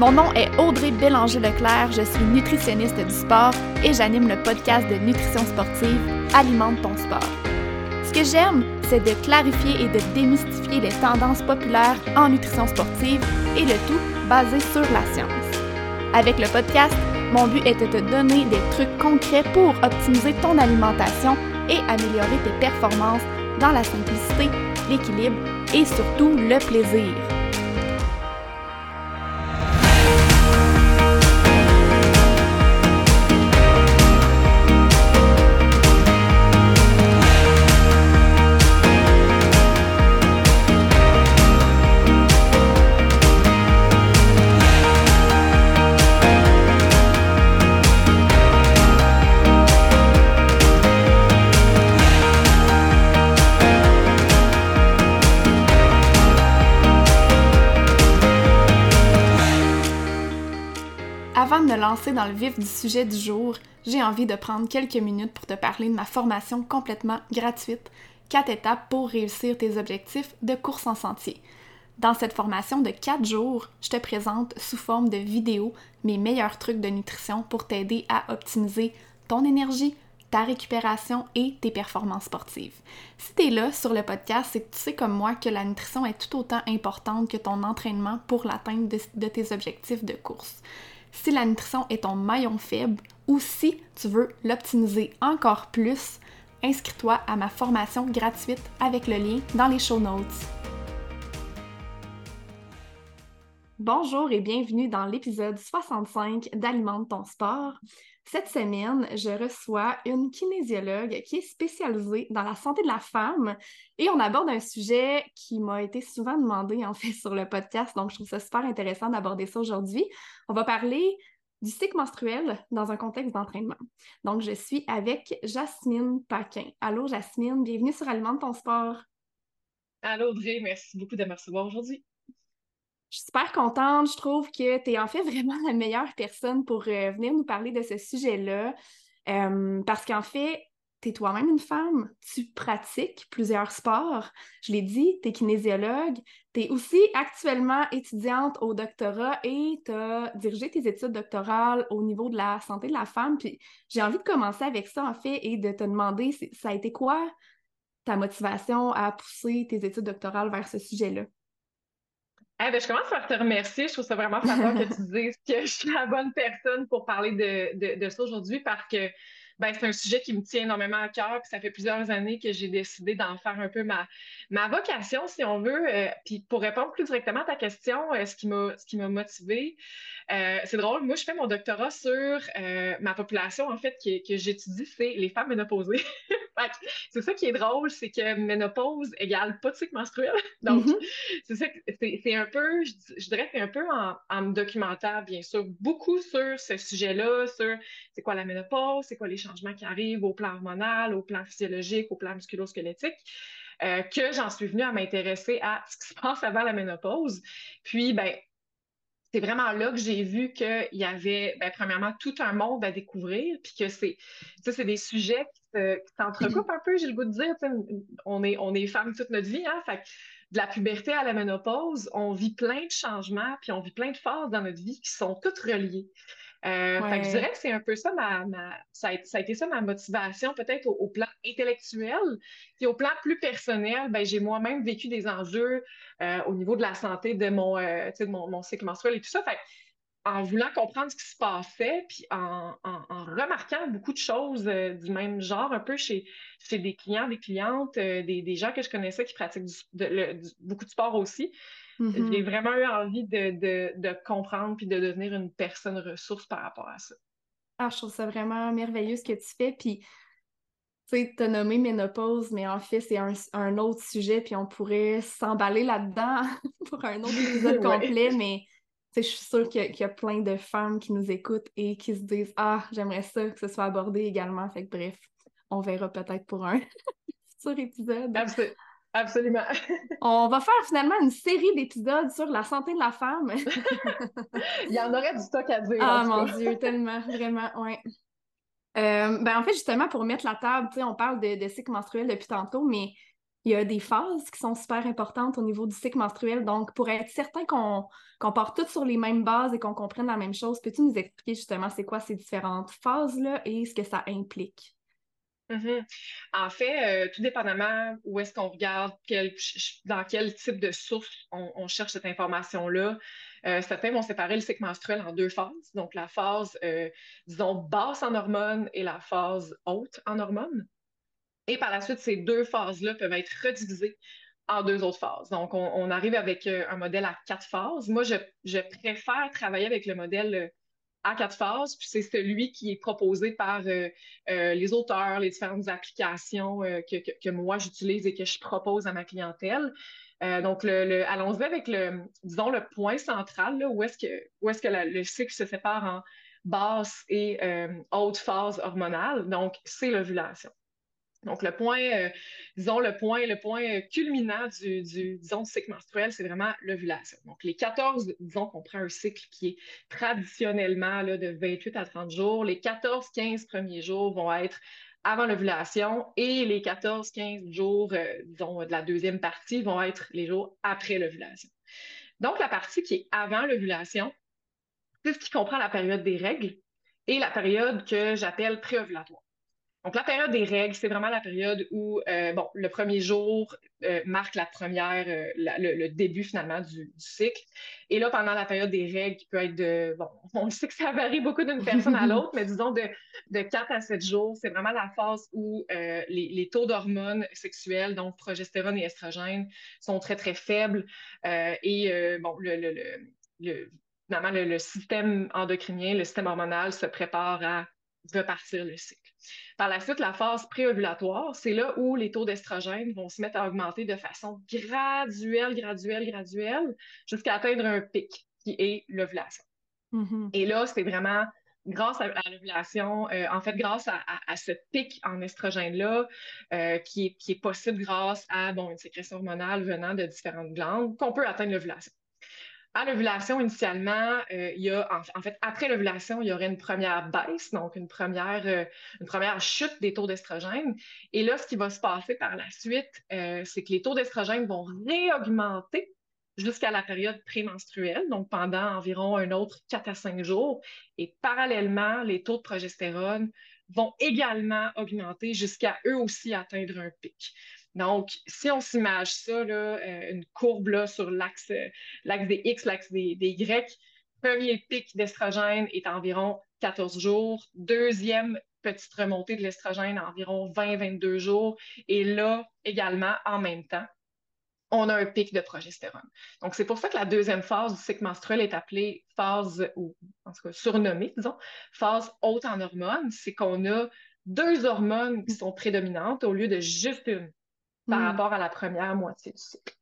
Mon nom est Audrey Bélanger-Leclerc, je suis nutritionniste du sport et j'anime le podcast de nutrition sportive Alimente ton sport. Ce que j'aime, c'est de clarifier et de démystifier les tendances populaires en nutrition sportive et le tout basé sur la science. Avec le podcast, mon but est de te donner des trucs concrets pour optimiser ton alimentation et améliorer tes performances dans la simplicité, l'équilibre et surtout le plaisir. Dans le vif du sujet du jour, j'ai envie de prendre quelques minutes pour te parler de ma formation complètement gratuite, 4 étapes pour réussir tes objectifs de course en sentier. Dans cette formation de 4 jours, je te présente sous forme de vidéo mes meilleurs trucs de nutrition pour t'aider à optimiser ton énergie, ta récupération et tes performances sportives. Si tu es là sur le podcast, c'est que tu sais comme moi que la nutrition est tout autant importante que ton entraînement pour l'atteinte de tes objectifs de course si la nutrition est ton maillon faible ou si tu veux l'optimiser encore plus, inscris-toi à ma formation gratuite avec le lien dans les show notes. Bonjour et bienvenue dans l'épisode 65 d'Alimente ton sport. Cette semaine, je reçois une kinésiologue qui est spécialisée dans la santé de la femme et on aborde un sujet qui m'a été souvent demandé en fait sur le podcast, donc je trouve ça super intéressant d'aborder ça aujourd'hui. On va parler du cycle menstruel dans un contexte d'entraînement. Donc, je suis avec Jasmine Paquin. Allô, Jasmine, bienvenue sur Alimente ton sport. Allô, Audrey, merci beaucoup de me recevoir aujourd'hui. Je suis super contente. Je trouve que tu es en fait vraiment la meilleure personne pour euh, venir nous parler de ce sujet-là. Euh, parce qu'en fait, tu es toi-même une femme, tu pratiques plusieurs sports. Je l'ai dit, tu es kinésiologue, tu es aussi actuellement étudiante au doctorat et tu as dirigé tes études doctorales au niveau de la santé de la femme. Puis j'ai envie de commencer avec ça, en fait, et de te demander, ça a été quoi ta motivation à pousser tes études doctorales vers ce sujet-là? Eh ben, je commence par te remercier. Je trouve ça vraiment flatteur que tu dises que je suis la bonne personne pour parler de, de, de ça aujourd'hui parce que ben, c'est un sujet qui me tient énormément à cœur. Puis ça fait plusieurs années que j'ai décidé d'en faire un peu ma, ma vocation, si on veut. Euh, puis pour répondre plus directement à ta question, euh, ce qui m'a ce qui m'a motivée, euh, c'est drôle. Moi, je fais mon doctorat sur ma population, en fait, que, que j'étudie, c'est les femmes ménopausées. c'est ça qui est drôle, c'est que ménopause égale pas de cycle menstruel. Donc, mm-hmm. c'est ça, c'est un peu, je, je dirais que c'est un peu en, en documentaire, bien sûr, beaucoup sur ce sujet-là, sur c'est quoi la ménopause, c'est quoi les changements qui arrivent au plan hormonal, au plan physiologique, au plan musculo-squelettique. Euh, que j'en suis venue à m'intéresser à ce qui se passe avant la ménopause. Puis, ben, c'est vraiment là que j'ai vu qu'il y avait, ben, premièrement, tout un monde à découvrir, puis que c'est, c'est des sujets qui, s'entrecoupent un peu, j'ai le goût de dire. On est, on est femmes toute notre vie, hein? De la puberté à la ménopause, on vit plein de changements, puis on vit plein de phases dans notre vie qui sont toutes reliées. Euh, fait que je dirais que c'est un peu ça, ma, ma ça, a, ça, a, été ça ma motivation, peut-être au, plan intellectuel. Puis au plan plus personnel, ben, j'ai moi-même vécu des enjeux euh, au niveau de la santé de mon, euh, de mon, mon, cycle menstruel et tout ça. Fait en voulant comprendre ce qui se passait, puis en, en, en remarquant beaucoup de choses euh, du même genre, un peu chez, chez des clients, des clientes, euh, des, des, gens que je connaissais qui pratiquent du, de, le, du, beaucoup de sport aussi. Mm-hmm. J'ai vraiment eu envie de, de, de comprendre puis de devenir une personne ressource par rapport à ça. Ah, je trouve ça vraiment merveilleux ce que tu fais. Puis, tu sais, tu as nommé ménopause, mais en fait, c'est un, un, autre sujet, puis on pourrait s'emballer là-dedans pour un autre épisode complet, mais je suis sûre qu'il y, y, a plein de femmes qui nous écoutent et qui se disent Ah, j'aimerais ça que ce soit abordé également. Fait que bref, on verra peut-être pour un futur épisode. Absolument. Absolument. On va faire finalement une série d'épisodes sur la santé de la femme. Il y en aurait du stock à dire. Ah mon Dieu, tellement, vraiment, oui. Euh, ben en fait, justement, pour mettre la table, on parle de, de cycle menstruel depuis tantôt, mais il y a des phases qui sont super importantes au niveau du cycle menstruel. Donc, pour être certain qu'on qu'on part toutes sur les mêmes bases et qu'on comprenne la même chose, peux-tu nous expliquer justement c'est quoi ces différentes phases-là et ce que ça implique? Mm-hmm. En fait, euh, tout dépendamment où est-ce qu'on regarde, dans quel type de source on, cherche cette information-là, euh, certains vont séparer le cycle menstruel en deux phases. Donc, la phase, euh, disons, basse en hormones et la phase haute en hormones. Et par la suite, ces deux phases-là peuvent être redivisées en deux autres phases. Donc, on, arrive avec un modèle à quatre phases. Moi, je, préfère travailler avec le modèle euh, à quatre phases, puis c'est celui qui est proposé par euh, les auteurs, les différentes applications que, moi j'utilise et que je propose à ma clientèle. donc, le, allons-y avec le, disons, le point central, où est-ce que, où est-ce que le cycle se sépare en basse et haute phase hormonale. Donc, c'est l'ovulation. Donc, le point, euh, disons, le point, le point culminant du, cycle menstruel, c'est vraiment l'ovulation. Donc, les 14, disons qu'on prend un cycle qui est traditionnellement là, de 28 à 30 jours, les 14-15 premiers jours vont être avant l'ovulation et les 14-15 jours, euh, disons, de la deuxième partie vont être les jours après l'ovulation. Donc, la partie qui est avant l'ovulation, c'est ce qui comprend la période des règles et la période que j'appelle préovulatoire. Donc, la période des règles, c'est vraiment la période où, euh, bon, le premier jour euh, marque la première, euh, le, début finalement du, cycle. Et là, pendant la période des règles, qui peut être de, bon, on sait que ça varie beaucoup d'une personne à l'autre, mais disons de, de 4 à 7 jours, c'est vraiment la phase où les, taux d'hormones sexuelles, donc progestérone et estrogène, sont très, très faibles. et, bon, le, le finalement, le, système endocrinien, le système hormonal se prépare à repartir le cycle. Par la suite, la phase préovulatoire, c'est là où les taux d'estrogène vont se mettre à augmenter de façon graduelle, graduelle, graduelle, jusqu'à atteindre un pic, qui est l'ovulation. Mm-hmm. Et là, c'est vraiment grâce à, l'ovulation, euh, en fait, grâce à, ce pic en estrogène-là, euh, qui, est, possible grâce à bon, une sécrétion hormonale venant de différentes glandes, qu'on peut atteindre l'ovulation. À l'ovulation, initialement, euh, il y a, en, fait, après l'ovulation, il y aurait une première baisse, donc une première, euh, une première chute des taux d'estrogène. Et là, ce qui va se passer par la suite, euh, c'est que les taux d'estrogène vont réaugmenter jusqu'à la période prémenstruelle, donc pendant environ un autre 4 à 5 jours. Et parallèlement, les taux de progestérone vont également augmenter jusqu'à eux aussi atteindre un pic. Donc, si on s'image ça, là, euh, une courbe là, sur l'axe des X, l'axe des, Y, premier pic d'estrogène est environ 14 jours, deuxième petite remontée de l'estrogène environ 20-22 jours, et là, également, en même temps, on a un pic de progestérone. Donc, c'est pour ça que la deuxième phase du cycle menstruel est appelée phase, ou en tout cas surnommée, disons, phase haute en hormones. C'est qu'on a deux hormones qui sont prédominantes au lieu de juste une par hmm. rapport à la première moitié du cycle.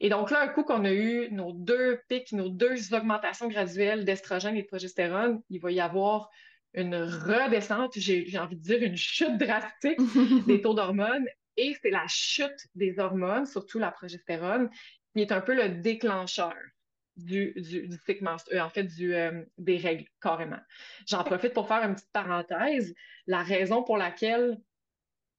Et donc là, un coup qu'on a eu nos deux pics, nos deux augmentations graduelles d'estrogène et de progestérone, il va y avoir une redescente, j'ai envie de dire une chute drastique des taux d'hormones. Et c'est la chute des hormones, surtout la progestérone, qui est un peu le déclencheur du, du, cycle menstruel, euh, en fait, du, euh, des règles, carrément. J'en profite pour faire une petite parenthèse. La raison pour laquelle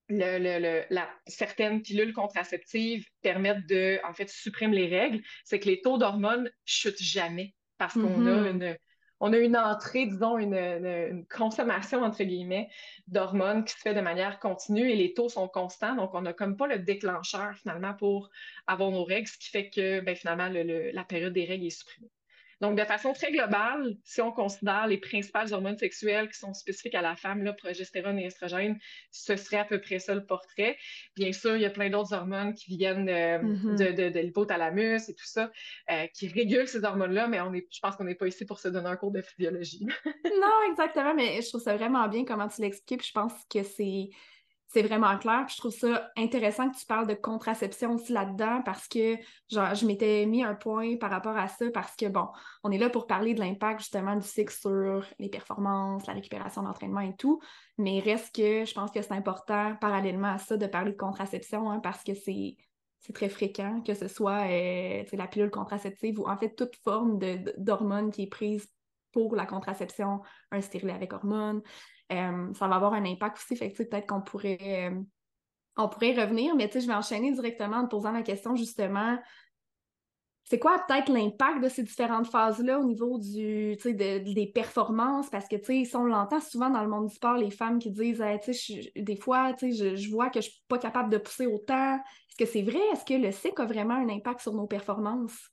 le, la, certaines pilules contraceptives permettent de, en fait, supprimer les règles, c'est que les taux d'hormones chutent jamais parce qu'on a mm-hmm. une, on a une entrée, disons, une, une, consommation, entre guillemets, d'hormones qui se fait de manière continue et les taux sont constants. Donc, on n'a comme pas le déclencheur, finalement, pour avoir nos règles, ce qui fait que, ben, finalement, le, la période des règles est supprimée. Donc, de façon très globale, si on considère les principales hormones sexuelles qui sont spécifiques à la femme, là, progestérone et estrogène, ce serait à peu près ça le portrait. Bien sûr, il y a plein d'autres hormones qui viennent euh, mm-hmm. de, de, l'hypothalamus et tout ça, euh, qui régulent ces hormones-là, mais on est, je pense qu'on n'est pas ici pour se donner un cours de physiologie. non, exactement, mais je trouve ça vraiment bien comment tu l'expliques, puis je pense que c'est c'est vraiment clair. je trouve ça intéressant que tu parles de contraception aussi là-dedans parce que genre, je m'étais mis un point par rapport à ça parce que, bon, on est là pour parler de l'impact justement du cycle sur les performances, la récupération d'entraînement et tout. Mais reste que je pense que c'est important, parallèlement à ça, de parler de contraception hein, parce que c'est c'est très fréquent, que ce soit euh, la pilule contraceptive ou en fait toute forme d'hormone qui est prise pour la contraception, un stérilet avec hormones, euh, ça va avoir un impact aussi. Fait peut-être qu'on pourrait euh, pourrait revenir, mais je vais enchaîner directement en te posant la question justement. C'est quoi peut-être l'impact de ces différentes phases-là au niveau du, des performances? Parce que, tu on l'entend souvent dans le monde du sport, les femmes qui disent, des fois, je, je vois que je suis pas capable de pousser autant. Est-ce que c'est vrai? Est-ce que le cycle a vraiment un impact sur nos performances?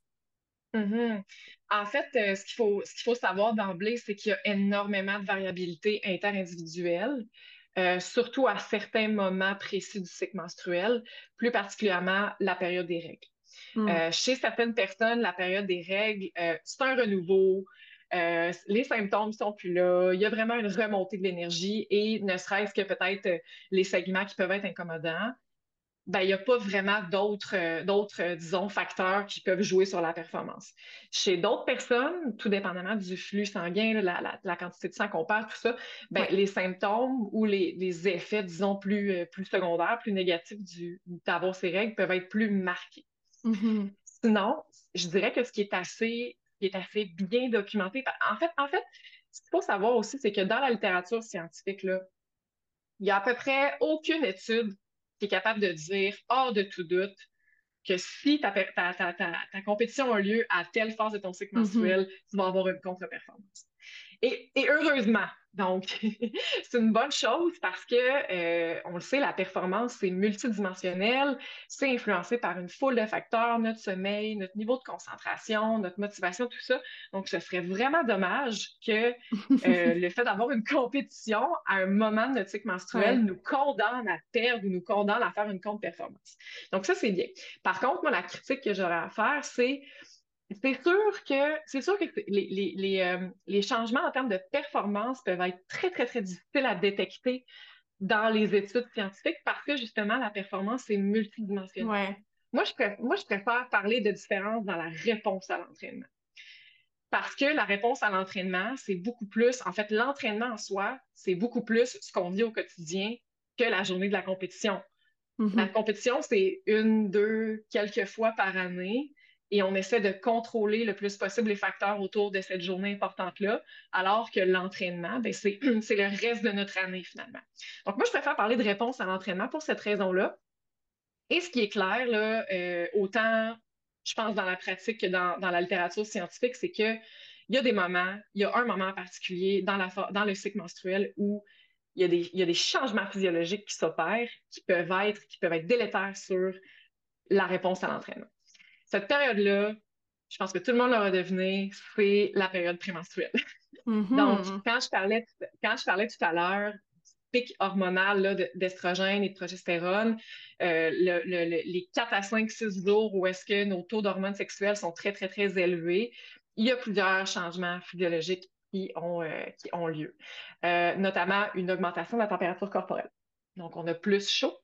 Mm-hmm. En fait, euh, ce qu'il faut, ce qu'il faut savoir d'emblée, c'est qu'il y a énormément de variabilité interindividuelle. Euh, surtout à certains moments précis du cycle menstruel, plus particulièrement la période des règles. Hmm. Euh, chez certaines personnes, la période des règles, c'est un renouveau. les symptômes sont plus là. Il y a vraiment une remontée de l'énergie et ne serait-ce que peut-être les segments qui peuvent être incommodants ben, il n'y a pas vraiment d'autres, euh, d'autres, euh, disons, facteurs qui peuvent jouer sur la performance. Chez d'autres personnes, tout dépendamment du flux sanguin, la, la, quantité de sang qu'on perd, tout ça, ben, les symptômes ou les, les, effets, disons, plus, euh, plus secondaires, plus négatifs du, d'avoir ces règles peuvent être plus marqués. Mm-hmm. Sinon, je dirais que ce qui est assez, qui est assez bien documenté, en fait, en fait, ce qu'il faut savoir aussi, c'est que dans la littérature scientifique, là, il n'y a à peu près aucune étude tu es capable de dire hors de tout doute que si ta, ta, ta, ta, compétition a lieu à telle phase de ton cycle mm-hmm. menstruel, tu vas avoir une contre-performance. Et, et, heureusement, donc, c'est une bonne chose parce que, euh, on le sait, la performance, c'est multidimensionnel, c'est influencé par une foule de facteurs, notre sommeil, notre niveau de concentration, notre motivation, tout ça. Donc, ce serait vraiment dommage que euh, le fait d'avoir une compétition à un moment de notre cycle menstruel nous condamne à perdre ou nous condamne à faire une contre-performance. Donc, ça, c'est bien. Par contre, moi, la critique que j'aurais à faire, c'est c'est sûr que c'est sûr que les, euh, les, changements en termes de performance peuvent être très, très, très difficiles à détecter dans les études scientifiques parce que justement, la performance est multidimensionnelle. Moi, je préfère, moi, je préfère parler de différence dans la réponse à l'entraînement. Parce que la réponse à l'entraînement, c'est beaucoup plus, en fait, l'entraînement en soi, c'est beaucoup plus ce qu'on vit au quotidien que la journée de la compétition. Mm-hmm. La compétition, c'est une, deux, quelques fois par année et on essaie de contrôler le plus possible les facteurs autour de cette journée importante-là, alors que l'entraînement, ben, c'est, le reste de notre année finalement. Donc moi, je préfère parler de réponse à l'entraînement pour cette raison-là. Et ce qui est clair, là, euh, autant, je pense, dans la pratique que dans, la littérature scientifique, c'est qu'il y a des moments, il y a un moment en particulier dans, la, dans le cycle menstruel où il y, a des, il y a des changements physiologiques qui s'opèrent, qui peuvent être, qui peuvent être délétères sur la réponse à l'entraînement. Cette période-là, je pense que tout le monde l'aura deviné, c'est la période prémenstruelle. Mm-hmm. Donc, quand je parlais, quand je parlais tout à l'heure pic hormonal d'estrogène et de progestérone, euh, les 4 à 5, 6 jours où est-ce que nos taux d'hormones sexuelles sont très, très, très élevés, il y a plusieurs changements physiologiques qui ont, euh, qui ont lieu, euh, notamment une augmentation de la température corporelle. Donc, on a plus chaud,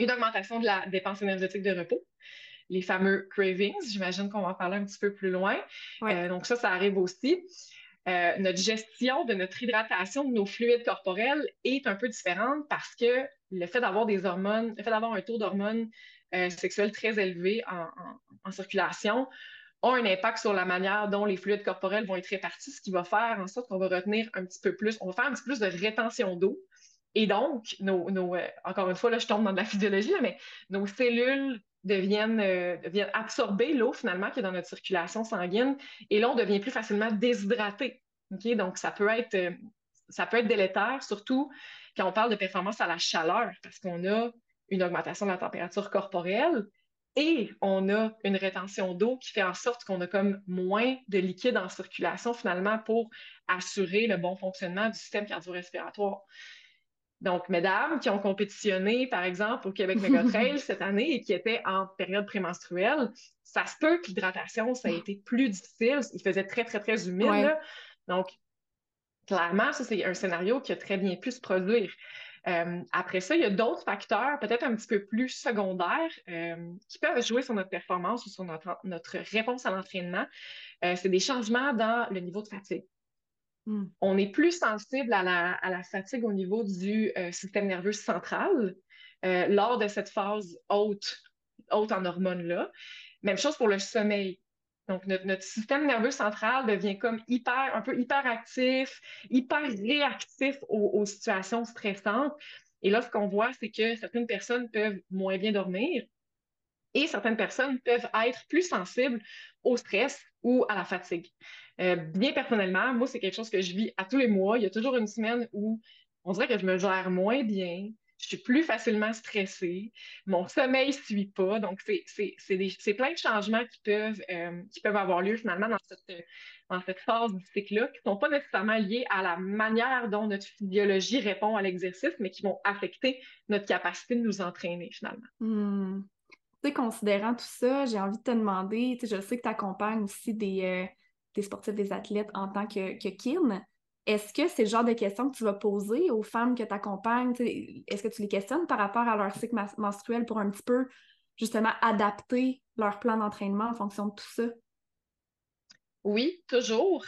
une augmentation de la dépense énergétique de repos, les fameux cravings. J'imagine qu'on va en parler un petit peu plus loin. Euh, donc ça, ça arrive aussi. Euh, notre gestion de notre hydratation de nos fluides corporels est un peu différente parce que le fait d'avoir des hormones, le fait d'avoir un taux d'hormones euh, sexuelles très élevé en, circulation a un impact sur la manière dont les fluides corporels vont être répartis, ce qui va faire en sorte qu'on va retenir un petit peu plus, on va faire un petit peu plus de rétention d'eau. Et donc, nos, encore une fois, là, je tombe dans de la physiologie, mais nos cellules deviennent, euh, absorber l'eau finalement qui est dans notre circulation sanguine et là, on devient plus facilement déshydraté. Donc, ça peut, être, euh, ça peut être délétère, surtout quand on parle de performance à la chaleur, parce qu'on a une augmentation de la température corporelle et on a une rétention d'eau qui fait en sorte qu'on a comme moins de liquide en circulation finalement pour assurer le bon fonctionnement du système cardio-respiratoire. Donc, mesdames qui ont compétitionné, par exemple, au Québec Mega Trail cette année et qui étaient en période prémenstruelle, ça se peut que l'hydratation, ça a été plus difficile. Il faisait très, très, très humide. Donc, clairement, ça, c'est un scénario qui a très bien pu se produire. Euh, après ça, il y a d'autres facteurs, peut-être un petit peu plus secondaires, euh, qui peuvent jouer sur notre performance ou sur notre, notre réponse à l'entraînement. Euh, c'est des changements dans le niveau de fatigue. Hmm. On est plus sensible à la, fatigue au niveau du euh, système nerveux central euh, lors de cette phase haute, haute en hormones-là. Même chose pour le sommeil. Donc, notre, système nerveux central devient comme un peu hyperactif, hyper réactif aux, situations stressantes. Et là, ce qu'on voit, c'est que certaines personnes peuvent moins bien dormir et certaines personnes peuvent être plus sensibles au stress ou à la fatigue. Euh, bien personnellement, moi, c'est quelque chose que je vis à tous les mois. Il y a toujours une semaine où on dirait que je me gère moins bien, je suis plus facilement stressée, mon sommeil ne suit pas. Donc, c'est plein de changements qui peuvent, euh, qui peuvent avoir lieu finalement dans cette, dans cette phase du cycle-là, qui ne sont pas nécessairement liés à la manière dont notre physiologie répond à l'exercice, mais qui vont affecter notre capacité de nous entraîner finalement. Hmm. Sais, considérant tout ça, j'ai envie de te demander, je sais que tu accompagnes aussi des, euh, des sportifs, des athlètes en tant que, que kin. Est-ce que c'est le genre de questions que tu vas poser aux femmes que tu accompagnes? Est-ce que tu les questionnes par rapport à leur cycle menstruel pour un petit peu justement adapter leur plan d'entraînement en fonction de tout ça? Oui, toujours.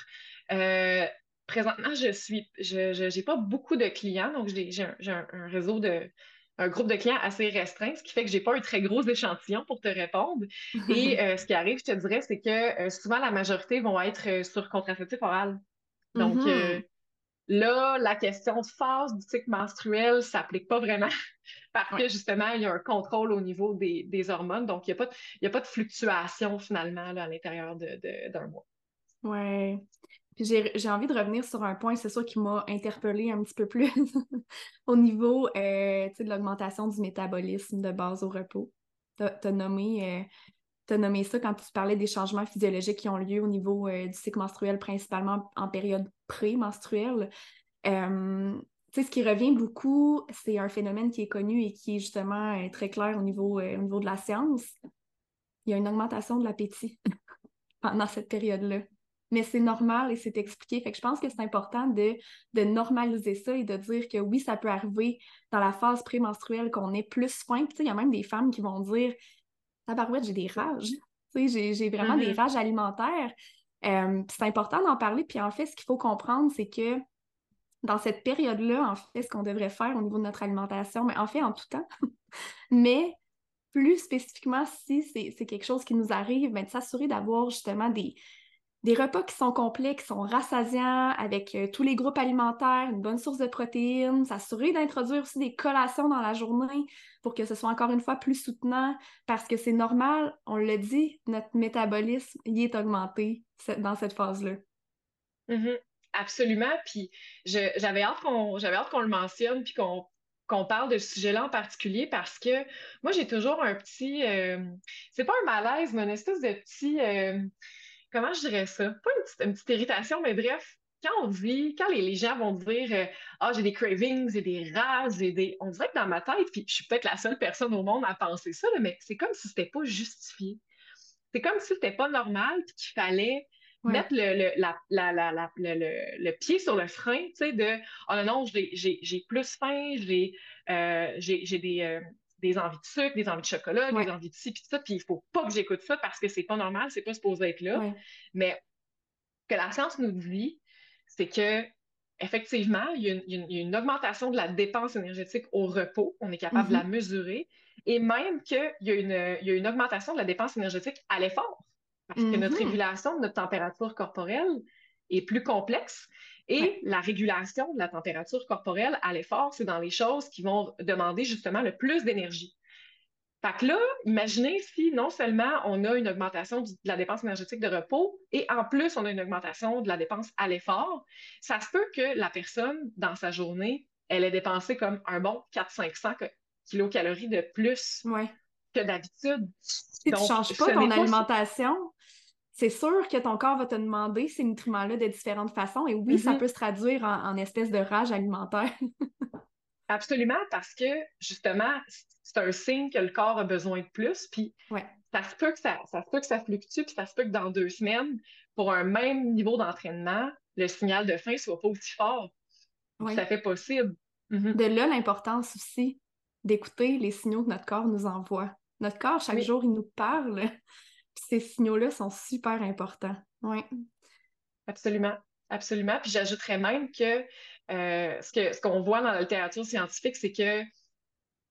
Euh, présentement, je suis, je n'ai pas beaucoup de clients, donc j'ai un, réseau de, un groupe de clients assez restreint, ce qui fait que j'ai pas un très gros échantillon pour te répondre. Et euh, ce qui arrive, je te dirais, c'est que euh, souvent la majorité vont être sur contraceptif oral. Donc, mm-hmm. Là, la question de phase du cycle menstruel s'applique pas vraiment parce que justement, il y a un contrôle au niveau des, hormones. Donc, il n'y a, pas de, a pas de fluctuation finalement à l'intérieur d'un mois. Oui. J'ai envie de revenir sur un point, c'est sûr, qui m'a interpellée un petit peu plus au niveau euh, de l'augmentation du métabolisme de base au repos. Tu as, nommé as nommé ça quand tu parlais des changements physiologiques qui ont lieu au niveau euh, du cycle menstruel, principalement en période pré-menstruelle. Euh, ce qui revient beaucoup, c'est un phénomène qui est connu et qui est justement euh, très clair au niveau, au niveau de la science. Il y a une augmentation de l'appétit pendant cette période-là. Mais c'est normal et c'est expliqué. Fait que je pense que c'est important de, de, normaliser ça et de dire que oui, ça peut arriver dans la phase prémenstruelle qu'on ait plus faim. il y a même des femmes qui vont dire tabarouette, j'ai des rages. J'ai vraiment des mm-hmm. rages alimentaires. Euh, c'est important d'en parler. Puis en fait, ce qu'il faut comprendre, c'est que dans cette période-là, en fait, ce qu'on devrait faire au niveau de notre alimentation, mais en fait, en tout temps, mais plus spécifiquement, si c'est quelque chose qui nous arrive, ben, de s'assurer d'avoir justement des, des repas qui sont complets, qui sont rassasiants, avec euh, tous les groupes alimentaires, une bonne source de protéines, s'assurer d'introduire aussi des collations dans la journée pour que ce soit encore une fois plus soutenant, parce que c'est normal, on le dit, notre métabolisme y est augmenté dans cette phase-là. Mm-hmm. Absolument. Puis j'avais hâte qu'on le mentionne, puis qu'on parle de ce sujet-là en particulier parce que moi, j'ai toujours un petit. Euh, c'est pas un malaise, mais une espèce de petit. Euh, comment je dirais ça? Pas une petite, irritation, mais bref, quand on dit, quand les, gens vont dire euh, Ah, j'ai des cravings, j'ai des rages, j'ai des. On dirait que dans ma tête, puis je suis peut-être la seule personne au monde à penser ça, mais c'est comme si c'était pas justifié. C'est comme si c'était pas normal, puis qu'il fallait mettre le, le, pied sur le frein, tu sais, de Oh non, non, j'ai plus faim, j'ai euh, des. Euh, des envies de sucre, des envies de chocolat, des envies de ci, puis ça, puis il faut pas que j'écoute ça parce que c'est pas normal, c'est pas supposé être là. Mais ce que la science nous dit, c'est que effectivement, il y, a une, augmentation de la dépense énergétique au repos, on est capable de la mm-hmm. mesurer, et même qu'il y, y, a une augmentation de la dépense énergétique à l'effort, parce que notre mm-hmm. régulation de notre température corporelle est plus complexe. Et la régulation de la température corporelle à l'effort, c'est dans les choses qui vont demander justement le plus d'énergie. Fait que là, imaginez si non seulement on a une augmentation de la dépense énergétique de repos et en plus on a une augmentation de la dépense à l'effort, ça se peut que la personne, dans sa journée, elle ait dépensé comme un bon 400-500 kilocalories de plus que d'habitude. Si tu ne changes pas ton alimentation, c'est sûr que ton corps va te demander ces nutriments-là de différentes façons. Et oui, ça mm-hmm. peut se traduire en, espèce de rage alimentaire. Absolument, parce que justement, c'est un signe que le corps a besoin de plus. Puis ça se peut que ça, ça que ça fluctue, puis ça se peut que dans deux semaines, pour un même niveau d'entraînement, le signal de faim ne soit pas aussi fort. Ça fait possible. Mm-hmm. De là l'importance aussi d'écouter les signaux que notre corps nous envoie. Notre corps, chaque jour, il nous parle ces signaux-là sont super importants. Oui. Absolument. Absolument. Puis j'ajouterais même que euh, ce qu'on voit dans la littérature scientifique, c'est que,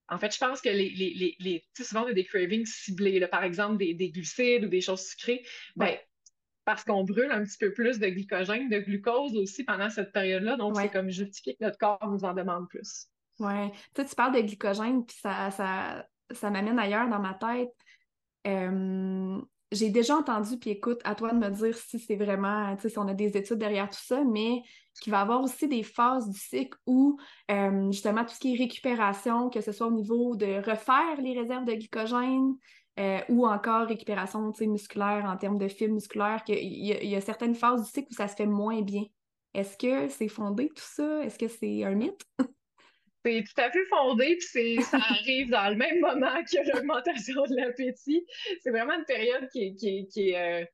en fait, je pense que les, les, les, souvent, on a des cravings ciblés, par exemple des, glucides ou des choses sucrées. Ben, parce qu'on brûle un petit peu plus de glycogène, de glucose aussi pendant cette période-là. Donc, c'est comme justifié que notre corps nous en demande plus. Ouais. Tu sais, tu parles de glycogène, puis ça, ça, ça m'amène ailleurs dans ma tête. Euh, j'ai déjà entendu, puis écoute, à toi de me dire si c'est vraiment, tu sais, si on a des études derrière tout ça, mais qu'il va y avoir aussi des phases du cycle où, euh, justement, tout ce qui est récupération, que ce soit au niveau de refaire les réserves de glycogène, euh, ou encore récupération musculaire en termes de fibres musculaires, qu'il y, a certaines phases du cycle où ça se fait moins bien. Est-ce que c'est fondé tout ça? Est-ce que c'est un mythe? C'est tout à fait fondé, puis ça arrive dans le même moment que l'augmentation de l'appétit. C'est vraiment une période qui est. Qui qui euh,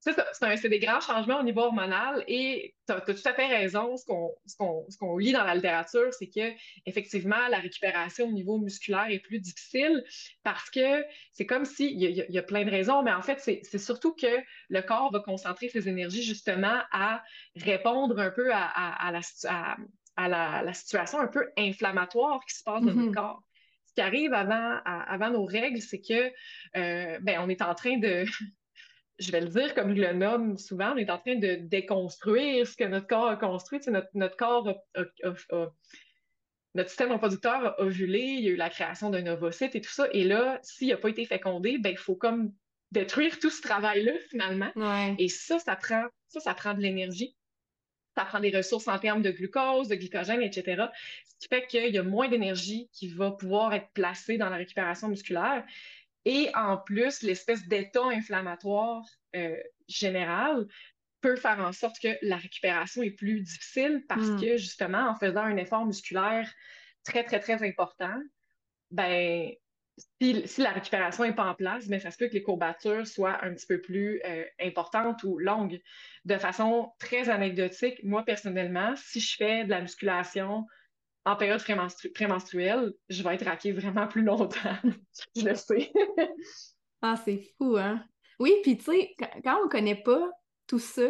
c'est des grands changements au niveau hormonal et tu as, tout à fait raison. Ce qu'on lit dans la littérature, c'est que effectivement la récupération au niveau musculaire est plus difficile parce que c'est comme si, il y, y, a plein de raisons, mais en fait, c'est surtout que le corps va concentrer ses énergies justement à répondre un peu à la, à, à la, situation un peu inflammatoire qui se passe dans notre mm-hmm. corps. Ce qui arrive avant, avant nos règles, c'est que euh, ben, on est en train de, je vais le dire comme je le nomme souvent, on est en train de déconstruire ce que notre corps a construit. notre, notre corps notre système reproducteur a ovulé, il y a eu la création d'un ovocyte et tout ça. Et là, s'il n'a pas été fécondé, ben, il faut comme détruire tout ce travail-là, finalement. Et ça, ça prend, ça, ça prend de l'énergie ça prend des ressources en termes de glucose, de glycogène, etc. Ce qui fait qu'il y a moins d'énergie qui va pouvoir être placée dans la récupération musculaire. Et en plus, l'espèce d'état inflammatoire euh, général peut faire en sorte que la récupération est plus difficile parce hmm. que justement, en faisant un effort musculaire très, très, très important, ben, si, la récupération n'est pas en place, mais ça se peut que les courbatures soient un petit peu plus euh, importantes ou longues. De façon très anecdotique, moi personnellement, si je fais de la musculation en période prémenstruelle, je vais être raquée vraiment plus longtemps. je le sais. ah, c'est fou, hein? Oui, puis tu sais, quand on ne connaît pas tout ça,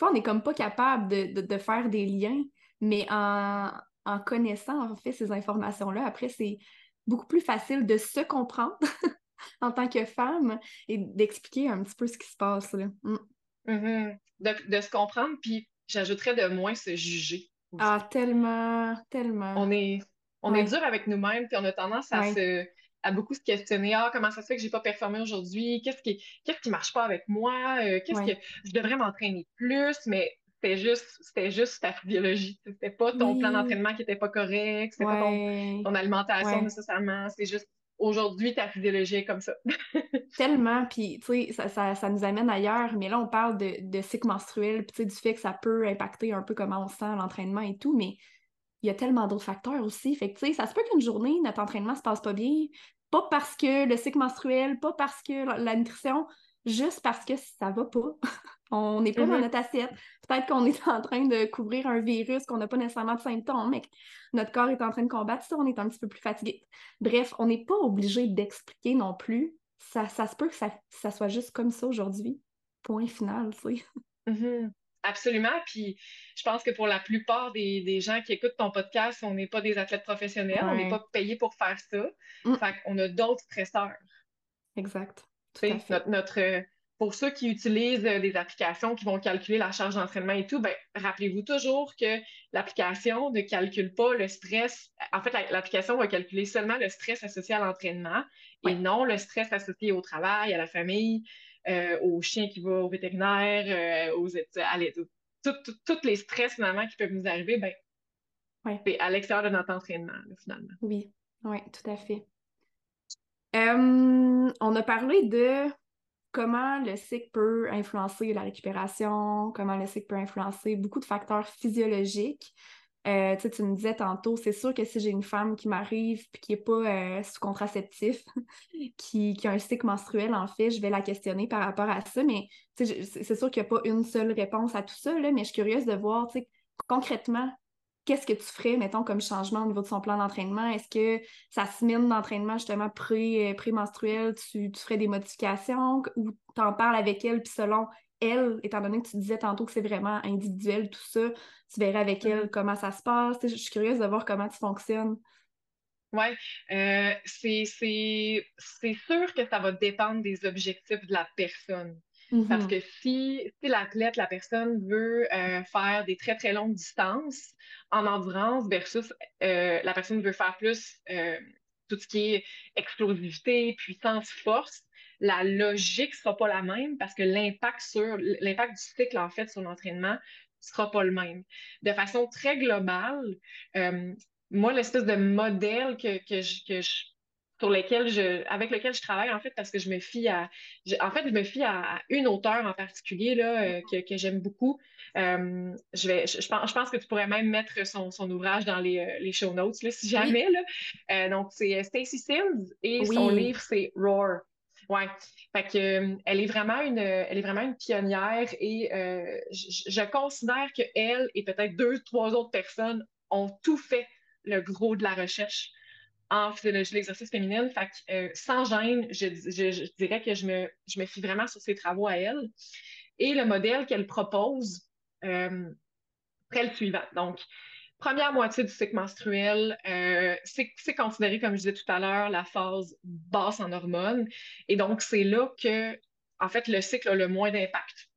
on n'est comme pas capable de, faire des liens, mais en, en connaissant en fait ces informations-là, après, c'est beaucoup plus facile de se comprendre en tant que femme et d'expliquer un petit peu ce qui se passe. Là. Mm. Mm-hmm. de, se comprendre, puis j'ajouterais de moins se juger. Ah, tellement, tellement. On est, on est dur avec nous-mêmes, puis on a tendance à se à beaucoup se questionner ah comment ça se fait que j'ai pas performé aujourd'hui? Qu'est-ce qui qu'est-ce qui marche pas avec moi? Euh, qu'est-ce que je devrais m'entraîner plus? Mais c'était juste, c'était juste ta biologie. C'était pas ton plan d'entraînement qui était pas correct, c'était pas ton, alimentation nécessairement. C'est juste aujourd'hui, ta physiologie est comme ça. Tellement, puis tu sais, ça, nous amène ailleurs, mais là, on parle de, de cycle menstruel, puis du fait que ça peut impacter un peu comment on sent l'entraînement et tout, mais il y a tellement d'autres facteurs aussi. Fait que tu sais, ça se peut qu'une journée, notre entraînement se passe pas bien, pas parce que le cycle menstruel, pas parce que la nutrition, juste parce que ça va pas. on n'est pas dans mm-hmm. notre assiette. Peut-être qu'on est en train de couvrir un virus, qu'on n'a pas nécessairement de symptômes, mais notre corps est en train de combattre ça, on est un petit peu plus fatigué. Bref, on n'est pas obligé d'expliquer non plus. Ça, ça se peut que ça, ça soit juste comme ça aujourd'hui. Point final, tu sais. Mm-hmm. Absolument. Puis je pense que pour la plupart des, gens qui écoutent ton podcast, on n'est pas des athlètes professionnels, on n'est pas payé pour faire ça. Mm. Fait qu'on a d'autres stresseurs. Exact. Notre, pour ceux qui utilisent euh, des applications qui vont calculer la charge d'entraînement et tout, ben, rappelez-vous toujours que l'application ne calcule pas le stress. En fait, l'application va calculer seulement le stress associé à l'entraînement et non le stress associé au travail, à la famille, euh, au chien qui va au vétérinaire, euh, aux tous les stress finalement qui peuvent nous arriver, ben, c'est à l'extérieur de notre entraînement, finalement. Oui, oui, tout à fait. On a parlé de comment le cycle peut influencer la récupération, comment le cycle peut influencer beaucoup de facteurs physiologiques. Euh, tu me disais tantôt, c'est sûr que si j'ai une femme qui m'arrive et qui n'est pas euh, sous contraceptif, qui, qui, a un cycle menstruel, en fait, je vais la questionner par rapport à ça. Mais c'est sûr qu'il n'y a pas une seule réponse à tout ça, mais je suis curieuse de voir concrètement qu'est-ce que tu ferais, mettons, comme changement au niveau de son plan d'entraînement? Est-ce que sa semaine d'entraînement, justement, pré, euh, menstruelle tu, tu ferais des modifications ou tu en parles avec elle, puis selon elle, étant donné que tu disais tantôt que c'est vraiment individuel, tout ça, tu verrais avec elle mm-hmm. comment ça se passe? Je suis curieuse de voir comment tu fonctionnes. Oui, euh, c'est sûr que ça va dépendre des objectifs de la personne. Parce Mhm. que si, si l'athlète, la personne veut euh, faire des très, très longues distances en endurance versus euh, la personne veut faire plus euh, tout ce qui est explosivité, puissance, force, la logique sera pas la même parce que l'impact sur l'impact du cycle, en fait, sur l'entraînement sera pas le même. De façon très globale, moi, l'espèce de modèle que, que je, que je sur lesquels je, avec lequel je travaille, en fait, parce que je me fie à, je- en fait, je me fie à, à une auteure en particulier, là, euh, que, que j'aime beaucoup. Euh, je vais, je, je pense, je pense que tu pourrais même mettre son, son ouvrage dans les, euh, les show notes, là, si Oui. jamais, là. Euh, donc, c'est Stacy Sims et son Oui. livre, c'est Roar. Ouais. Fait que, elle est vraiment une, elle est vraiment une pionnière et je, je considère que elle et peut-être deux, trois autres personnes ont tout fait le gros de la recherche en physiologie de l'exercice féminine. Fait que, euh, sans gêne, je, je- je dirais que je me, je me fie vraiment sur ses travaux à elle. Et le modèle qu'elle propose euh, serait le suivant. Donc, première moitié du cycle menstruel, euh, c'est c'est considéré, comme je disais tout à l'heure, la phase basse en hormones. Et donc, c'est là que, en fait, le cycle a le moins d'impact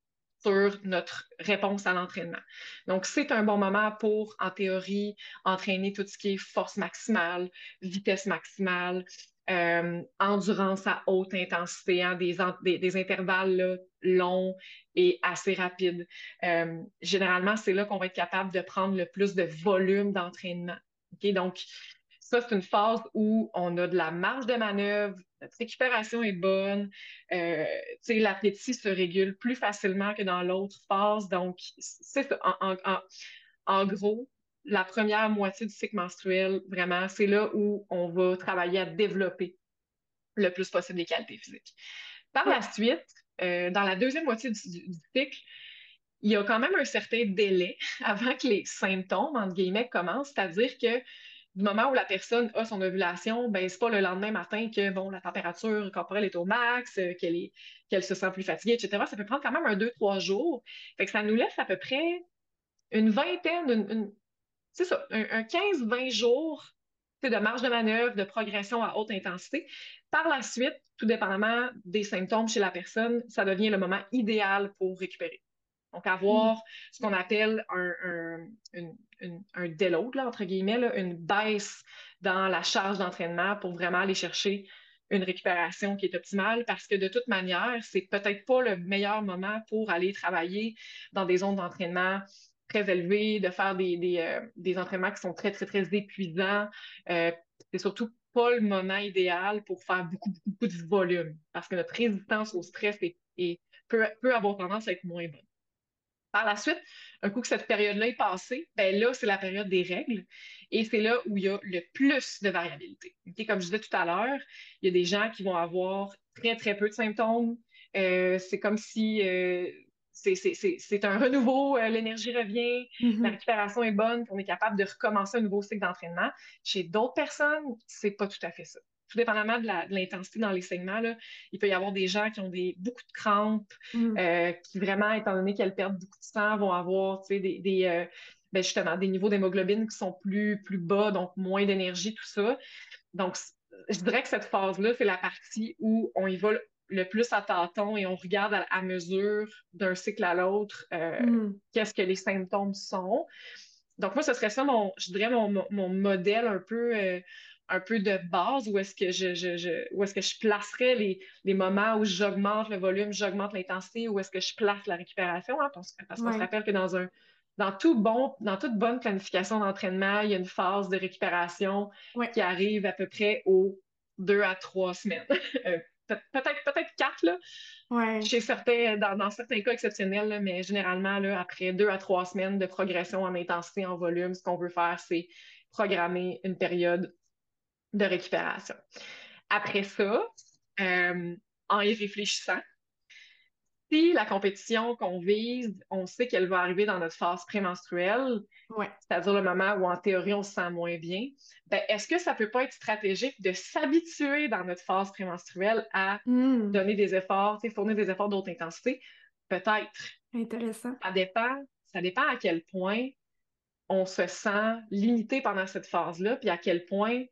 sur notre réponse à l'entraînement. Donc, c'est un bon moment pour, en théorie, entraîner tout ce qui est force maximale, vitesse maximale, euh, endurance à haute intensité, hein, des, intervalles longs et assez rapides. Euh, généralement, c'est là qu'on va être capable de prendre le plus de volume d'entraînement. Donc, ça, c'est une phase où on a de la marge de manœuvre, notre récupération est bonne, euh, l'appétit se régule plus facilement que dans l'autre phase. Donc, c'est. En, en- gros, la première moitié du cycle menstruel, vraiment, c'est là où on va travailler à développer le plus possible les qualités physiques. Par la suite, euh, dans la deuxième moitié du, du- du cycle, il y a quand même un certain délai avant que les symptômes, entre guillemets, commencent, c'est-à-dire que du moment où la personne a son ovulation, ben, c'est pas le lendemain matin que bon, la température corporelle est au max, euh, qu'elle est, qu'elle se sent plus fatiguée, etc. Ça peut prendre quand même un deux, trois jours. Fait que ça nous laisse à peu près une vingtaine, une, une- c'est ça, un, un 15-20 jours de marge de manœuvre, de progression à haute intensité. Par la suite, tout dépendamment des symptômes chez la personne, ça devient le moment idéal pour récupérer. Donc, avoir ce qu'on appelle un, un, une- un déload, là, entre guillemets, là, une baisse dans la charge d'entraînement pour vraiment aller chercher une récupération qui est optimale parce que de toute manière, c'est peut-être pas le meilleur moment pour aller travailler dans des zones d'entraînement très élevées, de faire des, des, euh, des entraînements qui sont très, très, très épuisants. Euh, c'est surtout pas le moment idéal pour faire beaucoup, beaucoup, de volume parce que notre résistance au stress est, peut avoir tendance à être moins bonne. Par la suite, un coup que cette période-là est passée, ben là, c'est la période des règles et c'est là où il y a le plus de variabilité. Comme je disais tout à l'heure, il y a des gens qui vont avoir très, très peu de symptômes. Euh, c'est comme si euh, c'est un renouveau, euh, l'énergie revient, la Mhm. récupération est bonne, on est capable de recommencer un nouveau cycle d'entraînement. Chez d'autres personnes, c'est pas tout à fait ça. Tout dépendamment de l'intensité dans les segments, là, il peut y avoir des gens qui ont des, beaucoup de crampes, Mm. euh, qui vraiment, étant donné qu'elles perdent beaucoup de sang, vont avoir des, des, euh, ben justement des niveaux d'hémoglobine qui sont plus, plus bas, donc moins d'énergie, tout ça. Donc, je dirais que cette phase-là, c'est la partie où on y va le, plus à tâtons et on regarde à, à mesure d'un cycle à l'autre euh, Mm. qu'est-ce que les symptômes sont. Donc, moi, ce serait ça, mon, je dirais, mon, mon- mon modèle un peu, euh, un peu de base, où est-ce que je, je, je- où est-ce que je placerais les, les moments où j'augmente le volume, j'augmente l'intensité, où est-ce que je place la récupération, hein, parce, parce qu'on se rappelle que dans un, dans tout bon, dans toute bonne planification d'entraînement, il y a une phase de récupération qui arrive à peu près aux deux à trois semaines. Euh, peut- peut-être, peut-être quatre, là, Ouais. chez certains, dans, dans certains cas exceptionnels, là, mais généralement, là, après deux à trois semaines de progression en intensité, en volume, ce qu'on veut faire, c'est programmer une période de récupération. Après ça, euh, en y réfléchissant, si la compétition qu'on vise, on sait qu'elle va arriver dans notre phase prémenstruelle, Ouais. c'est-à-dire le moment où en théorie on se sent moins bien, ben, est-ce que ça peut pas être stratégique de s'habituer dans notre phase prémenstruelle à Mm. donner des efforts, fournir des efforts d'autre intensité? Peut-être. Intéressant. Ça dépend, ça dépend à quel point on se sent limité pendant cette phase-là, puis à quel point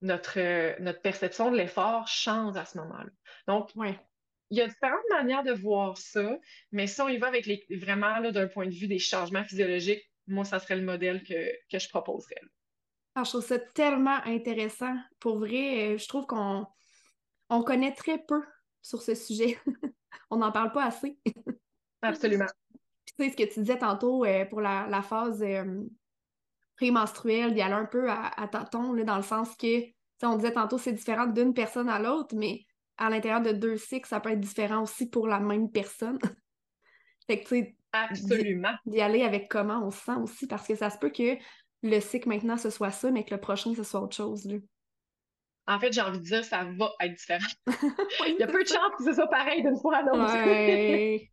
notre, euh, notre perception de l'effort change à ce moment-là. Donc, Ouais. il y a différentes manières de voir ça, mais si on y va avec les, vraiment d'un point de vue des changements physiologiques, moi, ça serait le modèle que, que je proposerais. Ah, je trouve ça tellement intéressant. Pour vrai, euh, je trouve qu'on on connaît très peu sur ce sujet. on n'en parle pas assez. Absolument. tu sais, ce que tu disais tantôt euh, pour la, la phase euh, prémenstruelle, d'y aller un peu à, à tâtons, dans le sens que, on disait tantôt, c'est différent d'une personne à l'autre, mais à l'intérieur de deux cycles, ça peut être différent aussi pour la même personne. fait que, tu sais, Absolument. D'y aller avec comment on se sent aussi, parce que ça se peut que le cycle maintenant ce soit ça, mais que le prochain ce soit autre chose. En fait, j'ai envie de dire, ça va être différent. Il y a peu de chances que ce soit pareil d'une fois à l'autre.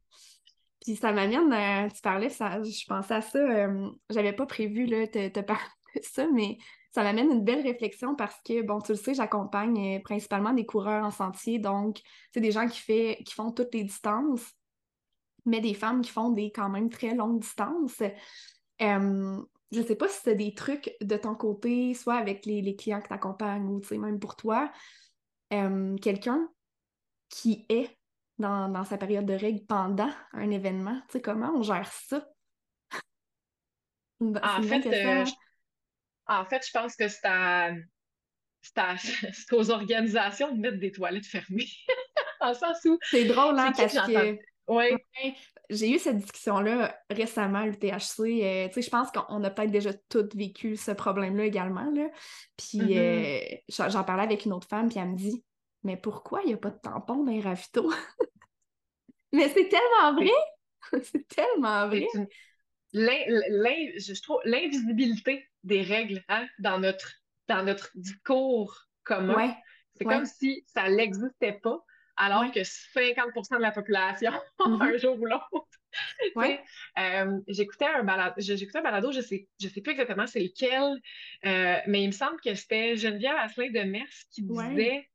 Puis ça m'amène, tu parlais, ça, je pensais à ça, euh, j'avais pas prévu là, te, te parler de ça, mais ça m'amène une belle réflexion parce que, bon, tu le sais, j'accompagne euh, principalement des coureurs en sentier, donc c'est des gens qui, font toutes les distances, mais des femmes qui font des quand même très longues distances. Euh, je sais pas si tu des trucs de ton côté, soit avec les, clients que tu accompagnes ou même pour toi, quelqu'un qui est dans, sa période de règles pendant un événement, tu sais, comment on gère ça? en, fait, euh, je, en fait, je pense que c'est aux organisations de mettre des toilettes fermées. en sens où. C'est drôle, hein, parce que oui. J'ai eu cette discussion-là récemment à l'UTHC. Euh, je pense qu'on a peut-être déjà toutes vécu ce problème-là également. Là. Puis mm-hmm. euh, j'en parlais avec une autre femme, puis elle me dit Mais pourquoi il n'y a pas de tampon dans les ravitaux? Mais c'est tellement vrai! c'est tellement vrai! je trouve l'invisibilité des règles hein, dans, notre, dans notre discours commun. C'est comme si ça n'existait pas alors que 50% de la population, mm-hmm. un jour ou l'autre. Euh, j'écoutais un balado, j'écoutais un balado, je sais, je sais plus exactement c'est lequel, euh, mais il me semble que c'était Geneviève Asselin de Mers qui disait,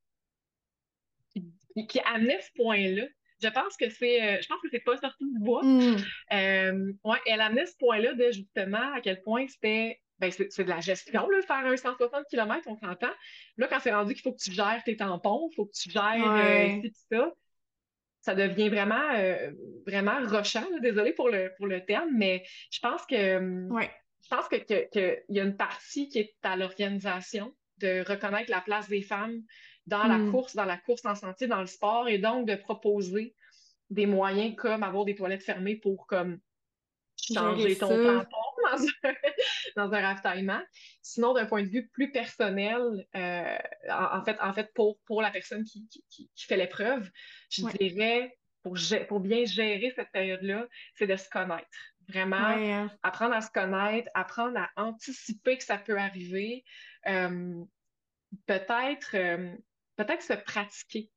qui, amenait ce point-là. Je pense que c'est, euh, je pense que c'est pas sorti du bois. Mm. ouais, elle amenait ce point-là de justement à quel point c'était ben c'est de la gestion, là, faire un 160 km, on s'entend. Là, quand c'est rendu qu'il faut que tu gères tes tampons, il faut que tu gères euh, ça, ça devient vraiment, euh, vraiment rochant. Désolée pour le, pour le terme, mais je pense que je pense que, que, y a une partie qui est à l'organisation de reconnaître la place des femmes dans la hmm. course, dans la course en sentier, dans le sport, et donc de proposer des moyens comme avoir des toilettes fermées pour comme changer ton tampon dans un, ravitaillement. Sinon, d'un point de vue plus personnel, euh, en, fait, en fait pour, pour la personne qui, qui, fait l'épreuve, je dirais, pour, pour bien gérer cette période-là, c'est de se connaître. Vraiment, hein. apprendre à se connaître, apprendre à anticiper que ça peut arriver. Euh, peut-être, euh, peut-être se pratiquer.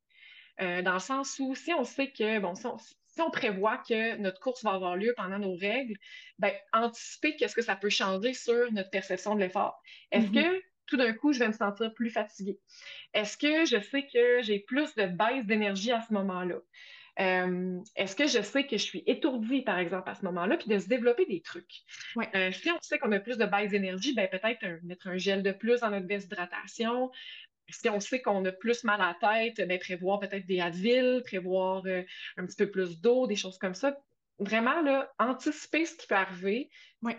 dans le sens où si on sait que, bon, si on, si on prévoit que notre course va avoir lieu pendant nos règles, ben, anticiper qu'est-ce que ça peut changer sur notre perception de l'effort. Est-ce mm-hmm. que tout d'un coup, je vais me sentir plus fatiguée? Est-ce que je sais que j'ai plus de baisse d'énergie à ce moment-là? Euh, est-ce que je sais que je suis étourdie, par exemple, à ce moment-là, puis de se développer des trucs? Euh, si on sait qu'on a plus de baisse d'énergie, ben, peut-être mettre un gel de plus dans notre baisse d'hydratation, si on sait qu'on a plus mal à la tête, ben, prévoir peut-être des Advil, prévoir euh, un petit peu plus d'eau, des choses comme ça. Vraiment, là, anticiper ce qui peut arriver,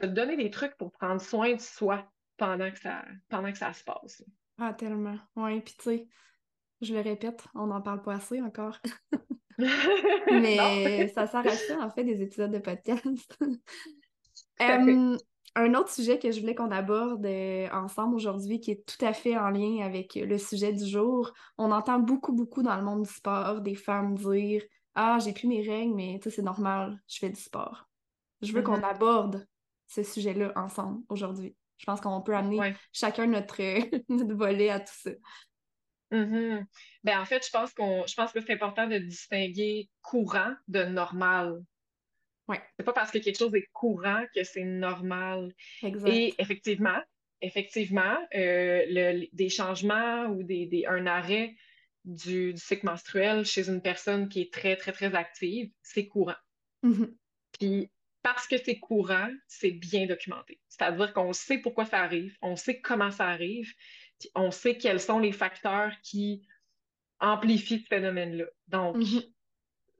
donner des trucs pour prendre soin de soi pendant que ça, pendant que ça se passe. Ah, tellement. Oui, puis tu sais, je le répète, on n'en parle pas assez encore. Mais ça sert à ça, en fait, des épisodes de podcast. Un autre sujet que je voulais qu'on aborde euh, ensemble aujourd'hui, qui est tout à fait en lien avec le sujet du jour, on entend beaucoup, beaucoup dans le monde du sport des femmes dire Ah, j'ai plus mes règles, mais tu sais, c'est normal, je fais du sport. Je veux qu'on mm-hmm. aborde ce sujet-là ensemble aujourd'hui. Je pense qu'on peut amener chacun notre, notre volet à tout ça. Mm-hmm. Ben, en fait, je pense qu'on je pense que c'est important de distinguer courant de normal. C'est pas parce que quelque chose est courant que c'est normal. Et effectivement, effectivement, euh, des changements ou des, un arrêt du, cycle menstruel chez une personne qui est très, très, très active, c'est courant. Mm-hmm. Puis parce que c'est courant, c'est bien documenté. C'est-à-dire qu'on sait pourquoi ça arrive, on sait comment ça arrive, on sait quels sont les facteurs qui amplifient ce phénomène-là. Donc, mm-hmm.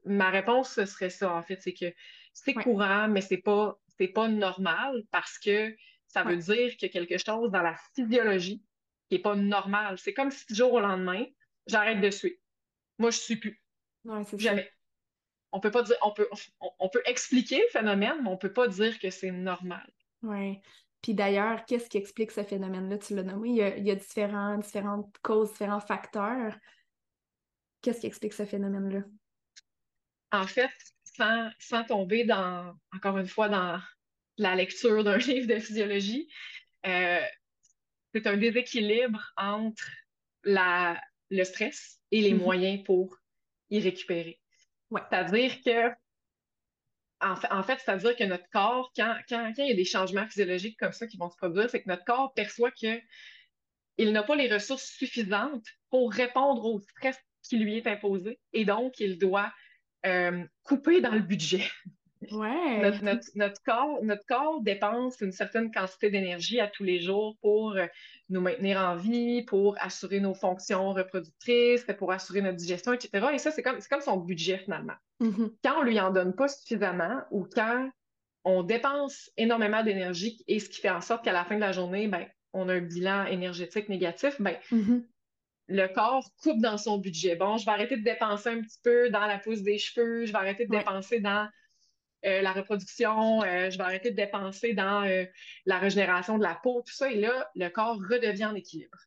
ma réponse, ce serait ça, en fait. C'est que c'est courant, mais c'est pas, c'est pas normal parce que ça veut dire qu'il y a quelque chose dans la physiologie qui n'est pas normal. C'est comme si du jour au lendemain, j'arrête de suivre. Moi, je ne suis plus. Jamais. On peut pas dire, on peut, on, peut expliquer le phénomène, mais on ne peut pas dire que c'est normal. Oui. Puis d'ailleurs, qu'est-ce qui explique ce phénomène-là? Tu l'as nommé, il y a, il y a différents, différentes causes, différents facteurs. Qu'est-ce qui explique ce phénomène-là? En fait, sans, sans, tomber dans, encore une fois, dans la lecture d'un livre de physiologie, euh, c'est un déséquilibre entre la, le stress et les mm-hmm. moyens pour y récupérer. C'est-à-dire que, en fait, c'est-à-dire que notre corps, quand, quand, il y a des changements physiologiques comme ça qui vont se produire, c'est que notre corps perçoit qu'il n'a pas les ressources suffisantes pour répondre au stress qui lui est imposé et donc il doit euh, couper dans le budget. Ouais. Notre, corps, notre corps dépense une certaine quantité d'énergie à tous les jours pour euh, nous maintenir en vie, pour assurer nos fonctions reproductrices, pour assurer notre digestion, etc. Et ça, c'est comme, comme son budget finalement. Mm-hmm. Quand on lui en donne pas suffisamment ou quand on dépense énormément d'énergie et ce qui fait en sorte qu'à la fin de la journée, ben, on a un bilan énergétique négatif, ben, mm-hmm. Le corps coupe dans son budget. Bon, je vais arrêter de dépenser un petit peu dans la pousse des cheveux, je vais arrêter de dépenser dans euh, la reproduction, euh, je vais arrêter de dépenser dans euh, la régénération de la peau, tout ça. Et là, le corps redevient en équilibre.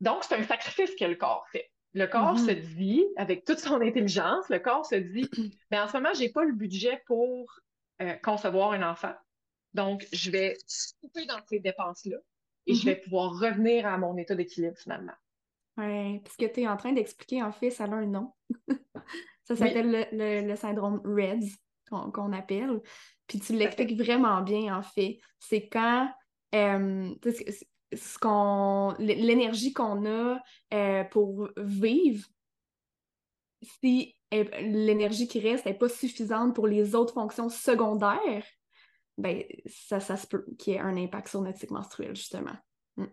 Donc, c'est un sacrifice que le corps fait. Le corps mm-hmm. se dit, avec toute son intelligence, le corps se dit, mais ben, en ce moment, je n'ai pas le budget pour concevoir un enfant. Donc, je vais couper dans ces dépenses-là et je mm-hmm. vais pouvoir revenir à mon état d'équilibre finalement. Oui, parce que tu es en train d'expliquer, en fait, ça a un nom. ça s'appelle le, syndrome REDS qu'on appelle. Puis tu l'expliques vraiment bien, en fait. C'est quand euh, ce qu'on l'énergie qu'on a euh, pour vivre, si l'énergie qui reste n'est pas suffisante pour les autres fonctions secondaires, ben ça, ça se peut qu'il y ait un impact sur notre cycle menstruel, justement. Mm.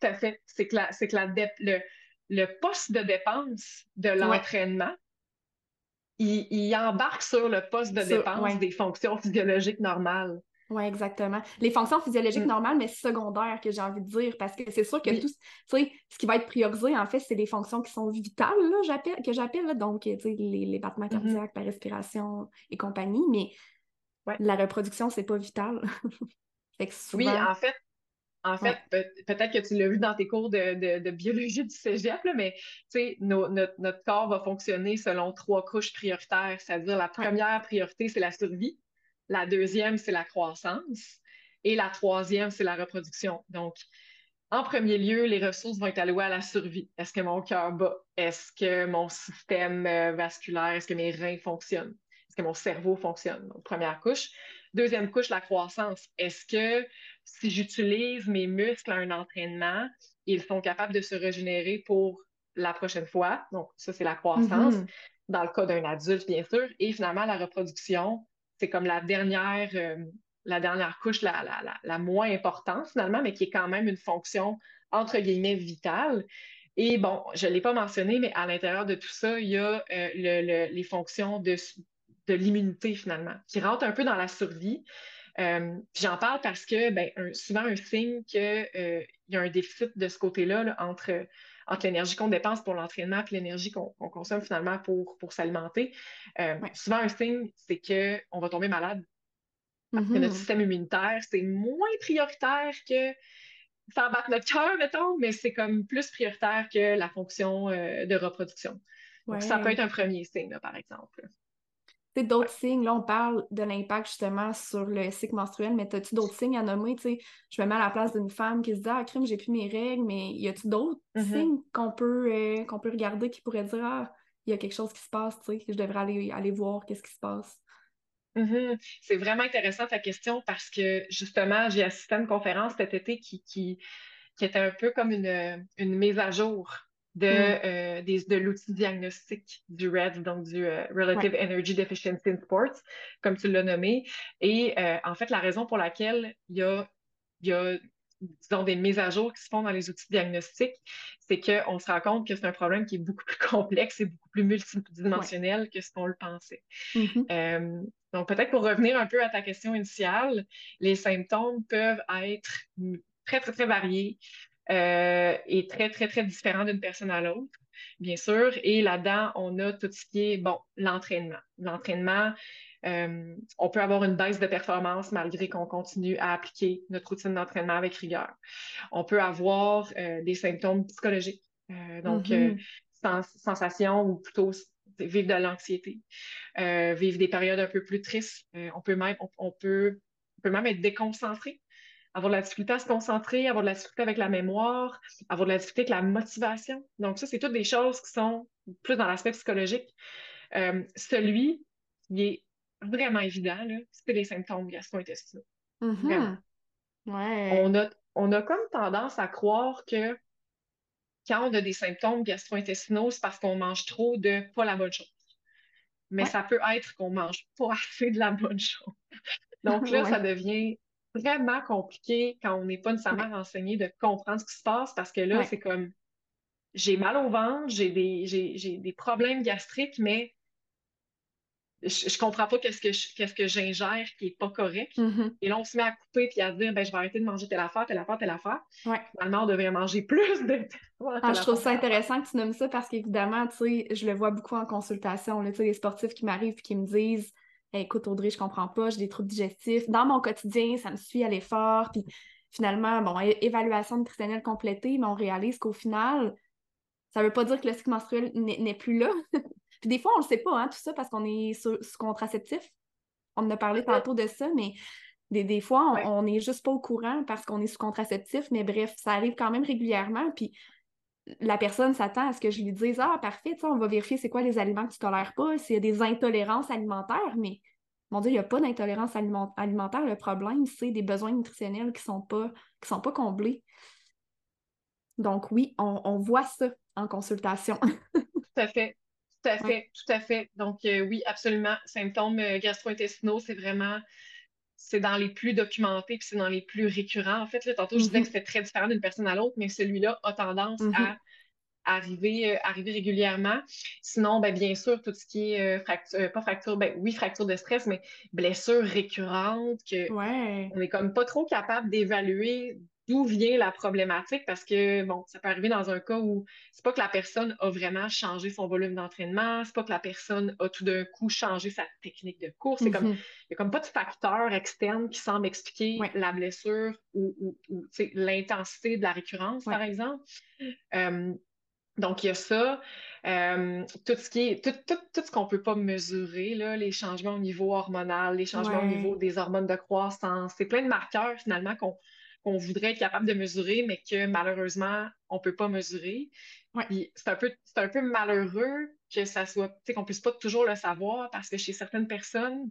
Tout à fait. C'est que, la, que la le, le poste de dépense de l'entraînement il, embarque sur le poste de dépense des fonctions physiologiques normales. Oui, exactement. Les fonctions physiologiques mm. normales, mais secondaires, que j'ai envie de dire, parce que c'est sûr que tout, ce qui va être priorisé, en fait, c'est les fonctions qui sont vitales, là, que j'appelle, donc, les, les battements mm-hmm. cardiaques, la respiration et compagnie, mais la reproduction, c'est pas vital. Oui, en fait, en fait, peut-être que tu l'as vu dans tes cours de, biologie du cégep, mais notre, corps va fonctionner selon trois couches prioritaires, c'est-à-dire la première priorité, c'est la survie, la deuxième, c'est la croissance, et la troisième, c'est la reproduction. Donc, en premier lieu, les ressources vont être allouées à la survie. Est-ce que mon cœur bat? Est-ce que mon système euh, vasculaire, est-ce que mes reins fonctionnent? Est-ce que mon cerveau fonctionne? Donc, première couche. Deuxième couche, la croissance. Est-ce que si j'utilise mes muscles à un entraînement, ils sont capables de se régénérer pour la prochaine fois. Donc, ça, c'est la croissance. Mm-hmm. Dans le cas d'un adulte, bien sûr. Et finalement, la reproduction, c'est comme la dernière, euh, la dernière couche, la, la, moins importante finalement, mais qui est quand même une fonction entre guillemets vitale. Et bon, je ne l'ai pas mentionné, mais à l'intérieur de tout ça, il y a euh, les fonctions de, de l'immunité finalement, qui rentrent un peu dans la survie. Euh, j'en parle parce que ben, souvent un signe qu'il euh, y a un déficit de ce côté-là entre, entre l'énergie qu'on dépense pour l'entraînement et l'énergie qu'on consomme finalement pour, pour s'alimenter. Euh, souvent un signe, c'est qu'on va tomber malade. Parce que notre mm-hmm. système immunitaire, c'est moins prioritaire que faire battre notre cœur, mettons, mais c'est comme plus prioritaire que la fonction de reproduction. Donc, ça peut être un premier signe, par exemple d'autres signes, là, on parle de l'impact justement sur le cycle menstruel, mais as-tu d'autres signes à nommer? sais, je me mets à la place d'une femme qui se dit Ah, crime, j'ai plus mes règles, mais y a-tu d'autres mm-hmm. signes qu'on peut, euh, qu'on peut regarder qui pourraient dire Ah, il y a quelque chose qui se passe, tu sais, que je devrais aller, aller voir qu'est-ce qui se passe? Mm-hmm. C'est vraiment intéressant ta question parce que justement, j'ai assisté à une conférence cet été qui, qui, qui était un peu comme une, une mise à jour de, mm. euh, de l'outil diagnostic du RED, donc du euh, Relative Energy Deficiency in Sports, comme tu l'as nommé. Et euh, en fait, la raison pour laquelle il y a, y a disons, des mises à jour qui se font dans les outils diagnostiques, c'est qu'on se rend compte que c'est un problème qui est beaucoup plus complexe et beaucoup plus multidimensionnel que ce qu'on le pensait. Mm-hmm. Euh, donc, peut-être pour revenir un peu à ta question initiale, les symptômes peuvent être très, très, très variés euh, et très, très, très différents d'une personne à l'autre, bien sûr. Et là-dedans, on a tout ce qui est, bon, l'entraînement. L'entraînement, euh, on peut avoir une baisse de performance malgré qu'on continue à appliquer notre routine d'entraînement avec rigueur. On peut avoir euh, des symptômes psychologiques, donc sensations ou plutôt vivre de l'anxiété, vivre des périodes un peu plus tristes. on, peut même, on, peut, peut même être déconcentré avoir de la difficulté à se concentrer, avoir de la difficulté avec la mémoire, avoir de la difficulté avec la motivation. Donc, ça, c'est toutes des choses qui sont plus dans l'aspect psychologique. celui qui est vraiment évident, c'est les symptômes gastro-intestinaux. Mm-hmm. On, a, on a comme tendance à croire que quand on a des symptômes gastro-intestinaux, c'est parce qu'on mange trop de pas la bonne chose. Mais ça peut être qu'on mange pas assez de la bonne chose. Donc là, ça devient vraiment compliqué quand on n'est pas nécessairement renseigné de comprendre ce qui se passe parce que là, c'est comme j'ai mal au ventre, j'ai des, des problèmes gastriques, mais je, je comprends pas qu'est-ce que qu'est-ce que j'ingère qui est pas correct. Mm-hmm. Et là, on se met à couper puis à dire ben je vais arrêter de manger telle affaire, telle affaire, telle affaire. Ouais. Finalement, on devrait manger plus de ah, je trouve ça intéressant que tu nommes ça parce qu'évidemment, tu sais, je le vois beaucoup en consultation. Tu sais, les sportifs qui m'arrivent et qui me disent Écoute, Audrey, je comprends pas, j'ai des troubles digestifs. Dans mon quotidien, ça me suit à l'effort. Puis finalement, bon, évaluation nutritionnelle complétée, mais on réalise qu'au final, ça veut pas dire que le cycle menstruel n'est plus là. Puis des fois, on le sait pas, hein, tout ça, parce qu'on est sous, contraceptif. On en a parlé tantôt de ça, mais des, des fois, on n'est juste pas au courant parce qu'on est sous contraceptif. Mais bref, ça arrive quand même régulièrement. Puis la personne s'attend à ce que je lui dise Ah, parfait, on va vérifier c'est quoi les aliments que tu tolères pas, s'il y a des intolérances alimentaires, mais mon Dieu, il n'y a pas d'intolérance alimentaire. Le problème, c'est des besoins nutritionnels qui ne sont, pas, qui sont pas comblés. Donc oui, on, on voit ça en consultation. tout à fait. Tout à fait, tout à fait. Donc, euh, oui, absolument. Symptômes euh, gastro-intestinaux, c'est vraiment, c'est dans les plus documentés, puis c'est dans les plus récurrents. En fait, là, tantôt, je disais que mm-hmm. c'était très différent d'une personne à l'autre, mais celui-là a tendance mm-hmm. à arriver, euh, arriver régulièrement. Sinon, ben, bien sûr, tout ce qui est fracture, pas fracture, ben oui, fracture de stress, mais blessure récurrente, que on est comme pas trop capable d'évaluer d'où vient la problématique? Parce que, bon, ça peut arriver dans un cas où c'est pas que la personne a vraiment changé son volume d'entraînement, c'est pas que la personne a tout d'un coup changé sa technique de course. C'est comme, mm-hmm. il n'y a comme pas de facteur externe qui semble expliquer la blessure ou, l'intensité de la récurrence, par exemple. Euh, donc, il y a ça. Euh, tout ce qui est, tout, tout, tout ce qu'on peut pas mesurer, là, les changements au niveau hormonal, les changements au niveau des hormones de croissance, c'est plein de marqueurs finalement qu'on qu'on voudrait être capable de mesurer, mais que malheureusement, on ne peut pas mesurer. C'est un, peu, un peu malheureux que ça soit, qu'on puisse pas toujours le savoir parce que chez certaines personnes,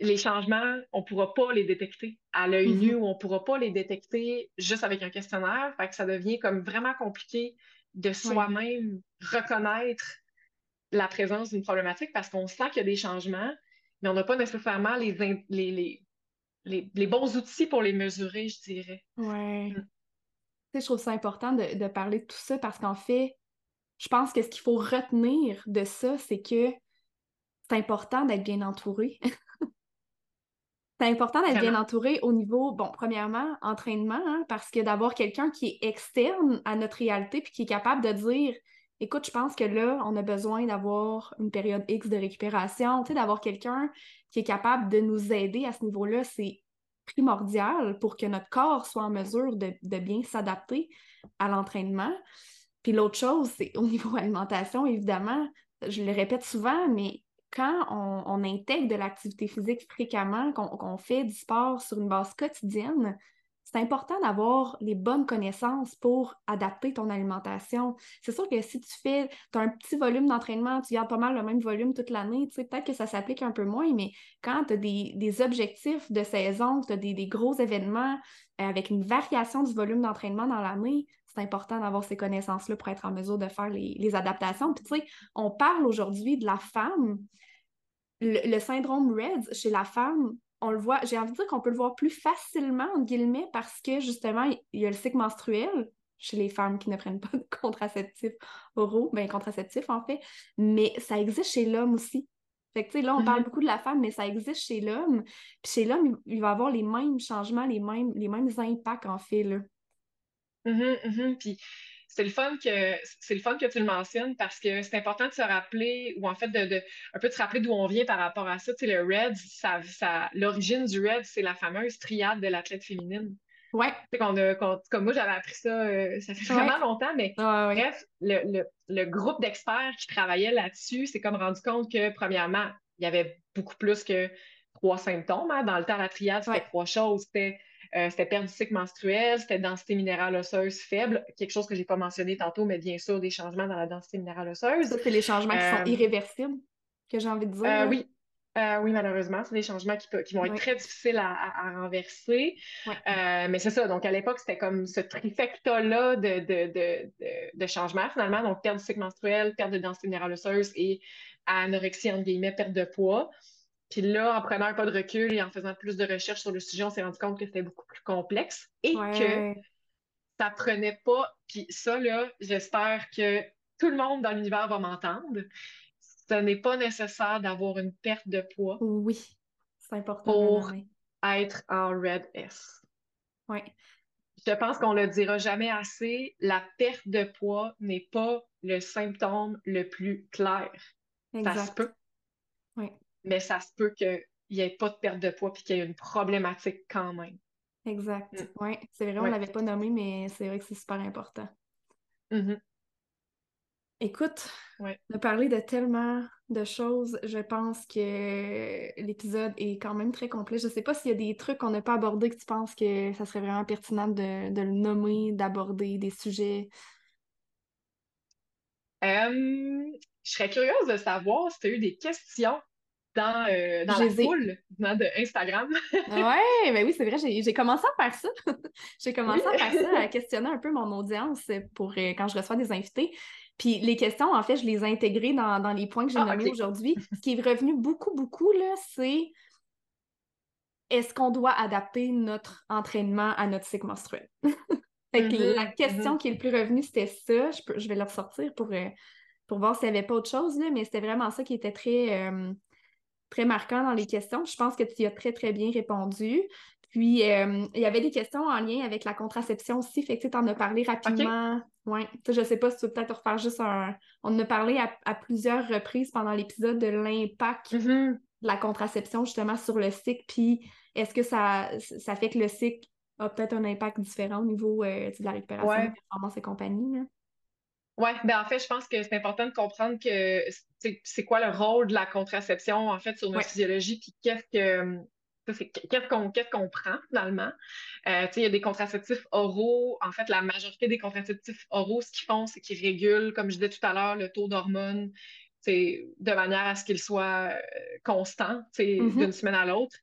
les changements, on ne pourra pas les détecter à l'œil nu mm-hmm. ou on ne pourra pas les détecter juste avec un questionnaire. Fait que ça devient comme vraiment compliqué de soi-même reconnaître la présence d'une problématique parce qu'on sent qu'il y a des changements, mais on n'a pas nécessairement les, les, les, bons outils pour les mesurer, je dirais. Oui. Mm. je trouve ça important de, parler de tout ça parce qu'en fait, je pense que ce qu'il faut retenir de ça, c'est que c'est important d'être bien entouré. c'est important d'être bien entouré au niveau, bon, premièrement, entraînement, hein, parce que d'avoir quelqu'un qui est externe à notre réalité puis qui est capable de dire écoute, je pense que là, on a besoin d'avoir une période X de récupération, d'avoir quelqu'un qui est capable de nous aider à ce niveau-là, c'est primordial pour que notre corps soit en mesure de, bien s'adapter à l'entraînement. Puis l'autre chose, c'est au niveau alimentation, évidemment, je le répète souvent, mais quand on, intègre de l'activité physique fréquemment, qu'on fait du sport sur une base quotidienne, c'est important d'avoir les bonnes connaissances pour adapter ton alimentation. C'est sûr que si tu fais, tu as un petit volume d'entraînement, tu gardes pas mal le même volume toute l'année, tu sais, peut-être que ça s'applique un peu moins, mais quand tu as des, objectifs de saison, tu as des, gros événements euh, avec une variation du volume d'entraînement dans l'année, c'est important d'avoir ces connaissances-là pour être en mesure de faire les, adaptations. Puis tu sais, on parle aujourd'hui de la femme. Le, le syndrome RED chez la femme, on le voit, j'ai envie de dire qu'on peut le voir plus facilement, entre guillemets, parce que justement, il y a le cycle menstruel chez les femmes qui ne prennent pas de contraceptifs oraux, ben contraceptifs en fait, mais ça existe chez l'homme aussi. Fait que, tu sais, là, on parle mm-hmm. beaucoup de la femme, mais ça existe chez l'homme. Puis chez l'homme, il va avoir les mêmes changements, les mêmes, les mêmes impacts, en fait, là. Mm Puis c'est le fun que c'est le fun que tu le mentionnes parce que c'est important de se rappeler ou en fait de, un peu de se rappeler d'où on vient par rapport à ça. Tu sais, le RED, ça, ça, l'origine du RED, c'est la fameuse triade de l'athlète féminine. Ouais. comme moi, j'avais appris ça, euh, ça fait vraiment longtemps, mais bref, le, le, groupe d'experts qui travaillait là-dessus s'est comme rendu compte que, premièrement, il y avait beaucoup plus que trois symptômes. Hein. Dans le temps, la triade, c'était trois choses. C'était euh, c'était perte du cycle menstruel, c'était densité minérale osseuse faible, quelque chose que j'ai pas mentionné tantôt, mais bien sûr, des changements dans la densité minérale osseuse. Ça, c'est les changements qui sont euh, irréversibles, que j'ai envie de dire. Euh, oui. oui, malheureusement, c'est des changements qui, qui vont être très difficiles à, renverser. mais c'est ça, donc à l'époque, c'était comme ce trifecta-là de, de, de, de, changements, finalement. Donc, perte du cycle menstruel, perte de densité minérale osseuse et anorexie, entre guillemets, perte de poids. Puis là, en prenant un pas de recul et en faisant plus de recherches sur le sujet, on s'est rendu compte que c'était beaucoup plus complexe et que ça prenait pas. Puis ça, là, j'espère que tout le monde dans l'univers va m'entendre. Ce n'est pas nécessaire d'avoir une perte de poids. Oui, c'est important. Pour être en Red S. Oui. Je pense qu'on le dira jamais assez. La perte de poids n'est pas le symptôme le plus clair. Exact. Ça se peut. Oui mais ça se peut qu'il n'y ait pas de perte de poids puis qu'il y ait une problématique quand même. Exact. Mm. Oui, c'est vrai, on ne l'avait pas nommé, mais c'est vrai que c'est super important. Mm-hmm. Écoute, de parler de tellement de choses, je pense que l'épisode est quand même très complet. Je ne sais pas s'il y a des trucs qu'on n'a pas abordés que tu penses que ça serait vraiment pertinent de, le nommer, d'aborder des sujets. je serais curieuse de savoir si tu as eu des questions dans, euh, dans la foule de Instagram. ouais, ben oui, c'est vrai, j'ai commencé à faire ça. j'ai commencé à faire ça, à questionner un peu mon audience pour euh, quand je reçois des invités. Puis les questions, en fait, je les ai intégrées dans, les points que j'ai ah, nommés aujourd'hui. Ce qui est revenu beaucoup, beaucoup, là, c'est est-ce qu'on doit adapter notre entraînement à notre cycle menstruel? fait que mm-hmm, la question mm-hmm. qui est le plus revenue, c'était ça. Je, je vais le ressortir pour, euh, pour voir s'il n'y avait pas autre chose, là, mais c'était vraiment ça qui était très très marquant dans les questions. Je pense que tu as très, très bien répondu. Puis, euh, il y avait des questions en lien avec la contraception aussi. Fait que tu en as parlé rapidement. Ouais. Je sais pas si tu veux peut-être refaire juste un. On en a parlé à, plusieurs reprises pendant l'épisode de l'impact mm-hmm. de la contraception justement sur le cycle. Puis, est-ce que ça, ça fait que le cycle a peut-être un impact différent au niveau euh, de la récupération, de la performance et compagnie? Oui, ben en fait, je pense que c'est important de comprendre que c'est quoi le rôle de la contraception en fait sur notre physiologie, puis qu'est-ce que qu'est-ce qu'on prend finalement? Euh, il y a des contraceptifs oraux. En fait, la majorité des contraceptifs oraux, ce qu'ils font, c'est qu'ils régulent, comme je disais tout à l'heure, le taux d'hormones de manière à ce qu'il soit euh, constant mm-hmm. d'une semaine à l'autre.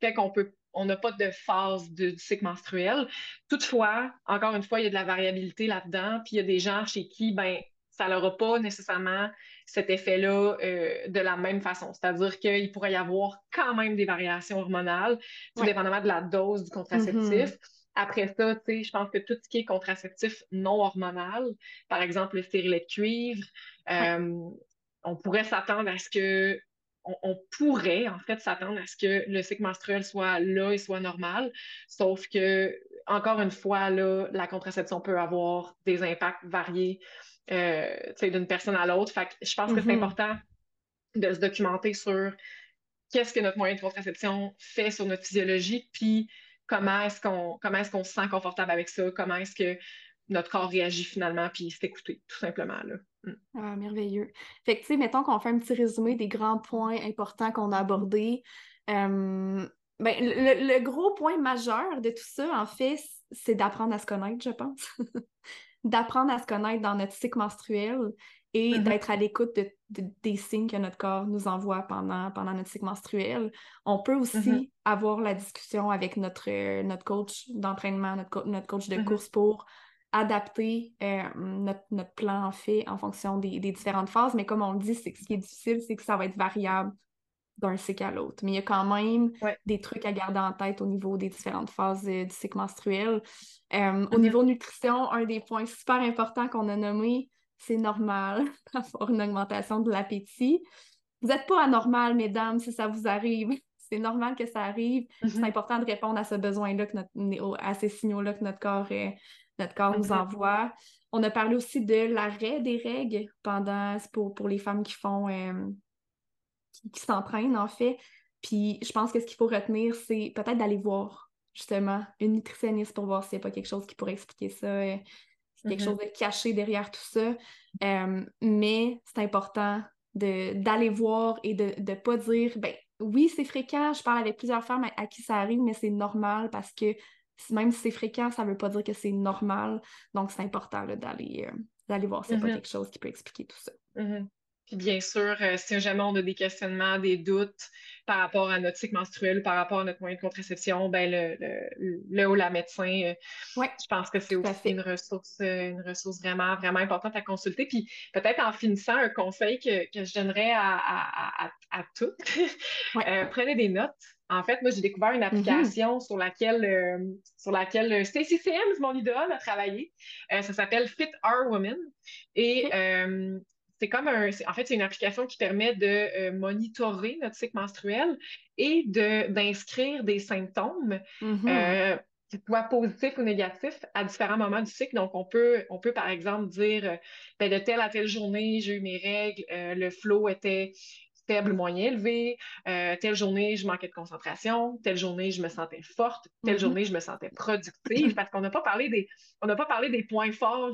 Ce fait qu'on peut on n'a pas de phase de, du cycle menstruel. Toutefois, encore une fois, il y a de la variabilité là-dedans, puis il y a des gens chez qui, ben, ça n'aura pas nécessairement cet effet-là euh, de la même façon. C'est-à-dire qu'il pourrait y avoir quand même des variations hormonales, tout dépendamment de la dose du contraceptif. Mm-hmm. Après ça, tu sais, je pense que tout ce qui est contraceptif non hormonal, par exemple le stérilet de cuivre, euh, on pourrait s'attendre à ce que on, pourrait en fait s'attendre à ce que le cycle menstruel soit là et soit normal, sauf que, encore une fois, là, la contraception peut avoir des impacts variés euh, d'une personne à l'autre. Fait je pense que c'est mm-hmm. important de se documenter sur qu'est-ce que notre moyen de contraception fait sur notre physiologie, puis comment est-ce qu'on comment est-ce qu'on se sent confortable avec ça, comment est-ce que notre corps réagit finalement, puis s'écouter, tout simplement. Là. Mm. Ah, merveilleux. Fait que, tu sais, mettons qu'on fait un petit résumé des grands points importants qu'on a abordés. Euh, ben, le, gros point majeur de tout ça, en fait, c'est d'apprendre à se connaître, je pense. d'apprendre à se connaître dans notre cycle menstruel et mm-hmm. d'être à l'écoute des signes que notre corps nous envoie pendant, pendant notre cycle menstruel. On peut aussi mm-hmm. avoir la discussion avec notre, notre coach d'entraînement, notre, notre coach de mm-hmm. course pour adapter euh, notre, plan en fait en fonction des, différentes phases. Mais comme on le dit, ce qui est difficile, c'est que ça va être variable d'un cycle à l'autre. Mais il y a quand même des trucs à garder en tête au niveau des différentes phases euh, du cycle menstruel. Au mm-hmm. niveau nutrition, un des points super importants qu'on a nommé, c'est normal d'avoir une augmentation de l'appétit. Vous n'êtes pas anormal, mesdames, si ça vous arrive. C'est normal que ça arrive. C'est mm-hmm. important de répondre à ce besoin-là, à ces signaux-là que notre corps, notre corps nous envoie. On a parlé aussi de l'arrêt des règles pendant pour, pour les femmes qui font euh, qui, s'entraînent en fait. Puis je pense que ce qu'il faut retenir, c'est peut-être d'aller voir justement une nutritionniste pour voir s'il n'y a pas quelque chose qui pourrait expliquer ça, euh, quelque mm-hmm. chose de caché derrière tout ça. Euh, mais c'est important d'aller voir et de ne pas dire ben oui, c'est fréquent, je parle avec plusieurs femmes à, qui ça arrive, mais c'est normal parce que même si c'est fréquent, ça ne veut pas dire que c'est normal. Donc, c'est important d'aller euh, d'aller voir s'il n'y a pas mm-hmm. quelque chose qui peut expliquer tout ça. Mm-hmm. Puis bien sûr, euh, si jamais on a des questionnements, des doutes par rapport à notre cycle menstruel par rapport à notre moyen de contraception, ben le, le, le ou la médecin, euh, je pense que c'est aussi une ressource, euh, une ressource vraiment, vraiment importante à consulter. Puis peut-être en finissant, un conseil que, que je donnerais à, à, à, toutes, prenez des notes. En fait, moi, j'ai découvert une mm-hmm. application sur laquelle, sur laquelle Stacey Sims, mon idole, a travaillé. ça s'appelle Fit Our Women. Et c'est comme un. En fait, c'est une application qui permet de euh, monitorer notre cycle menstruel et d'inscrire des symptômes. Mm-hmm. Euh, qui soient positifs ou négatifs à différents moments du cycle. Donc, on peut, on peut par exemple dire euh, ben, de telle à telle journée, j'ai eu mes règles, le flow était faible, moyen élevé. telle journée, je manquais de concentration. Telle journée, je me sentais forte. Telle mm-hmm. journée, je me sentais productive. Parce qu'on n'a pas parlé des, on n'a pas parlé des points forts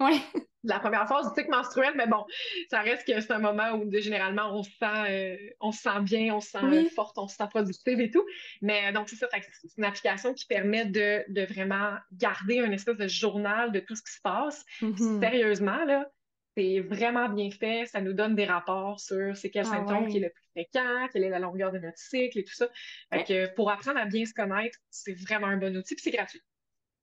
oui la première phase du cycle menstruel, mais bon, ça reste que c'est un moment où généralement on se sent, euh, on se sent bien, on se sent forte, on se sent productive et tout. Mais donc, c'est ça, c'est une application qui permet de, de, vraiment garder un espèce de journal de tout ce qui se passe. Mm-hmm. Sérieusement, là, c'est vraiment bien fait. Ça nous donne des rapports sur c'est quel ah symptôme qui est le plus fréquent, quelle est la longueur de notre cycle et tout ça. Fait pour apprendre à bien se connaître, c'est vraiment un bon outil, puis c'est gratuit.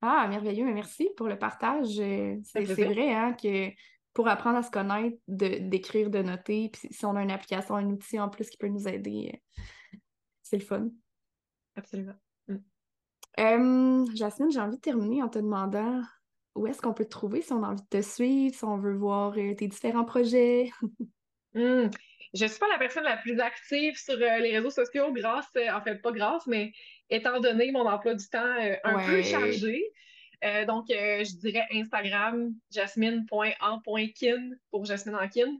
Ah, merveilleux, merci pour le partage. Euh, c'est vrai hein, que pour apprendre à se connaître, d'écrire, de, noter, puis si on a une application, un outil en plus qui peut nous aider, euh, c'est le fun. Absolument. Mm. Jasmine, j'ai envie de terminer en te demandant où est-ce qu'on peut te trouver si on a envie de te suivre, si on veut voir euh, tes différents projets? Mm. Je ne suis pas la personne la plus active sur les réseaux sociaux, grâce, en fait, pas grâce, mais étant donné mon emploi du temps euh, un peu chargé. Euh, donc, euh, je dirais Instagram, jasmine.en.kin pour Jasmine Ankin.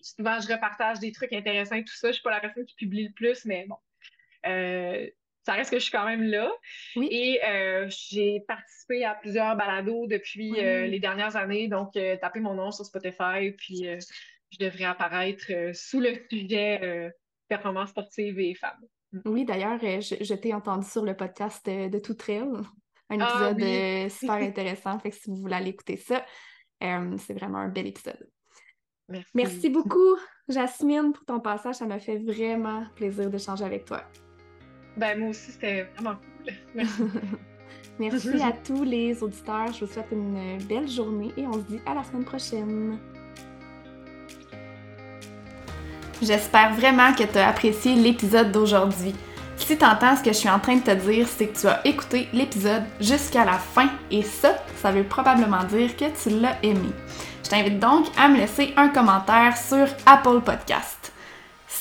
souvent, je repartage des trucs intéressants, tout ça. Je ne suis pas la personne qui publie le plus, mais bon. Ça reste que je suis quand même là. Et j'ai participé à plusieurs balados depuis les dernières années. Donc, tapez mon nom sur Spotify, puis je devrais apparaître sous le sujet performance sportive et femmes. Mm. Oui, d'ailleurs, euh, je, t'ai entendu sur le podcast euh, de Tout Trail, un ah épisode euh, super intéressant. fait que si vous voulez aller écouter ça, c'est vraiment un bel épisode. Merci. Merci beaucoup, Jasmine, pour ton passage. Ça m'a fait vraiment plaisir d'échanger avec toi. Ben, moi aussi, c'était vraiment cool. Merci. Merci à tous les auditeurs. Je vous souhaite une belle journée et on se dit à la semaine prochaine. J'espère vraiment que tu as apprécié l'épisode d'aujourd'hui. Si tu entends ce que je suis en train de te dire, c'est que tu as écouté l'épisode jusqu'à la fin et ça, ça veut probablement dire que tu l'as aimé. Je t'invite donc à me laisser un commentaire sur Apple Podcast.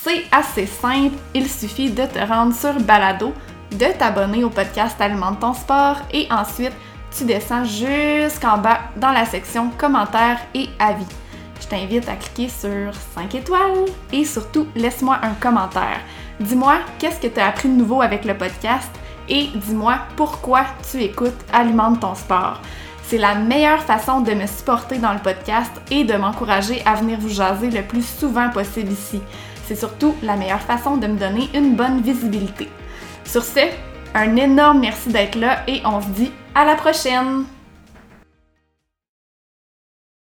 C'est assez simple, il suffit de te rendre sur Balado, de t'abonner au podcast Alimente ton sport et ensuite tu descends jusqu'en bas dans la section commentaires et avis t'invite à cliquer sur 5 étoiles et surtout laisse-moi un commentaire. Dis-moi qu'est-ce que tu as appris de nouveau avec le podcast et dis-moi pourquoi tu écoutes Alimente ton sport. C'est la meilleure façon de me supporter dans le podcast et de m'encourager à venir vous jaser le plus souvent possible ici. C'est surtout la meilleure façon de me donner une bonne visibilité. Sur ce, un énorme merci d'être là et on se dit à la prochaine!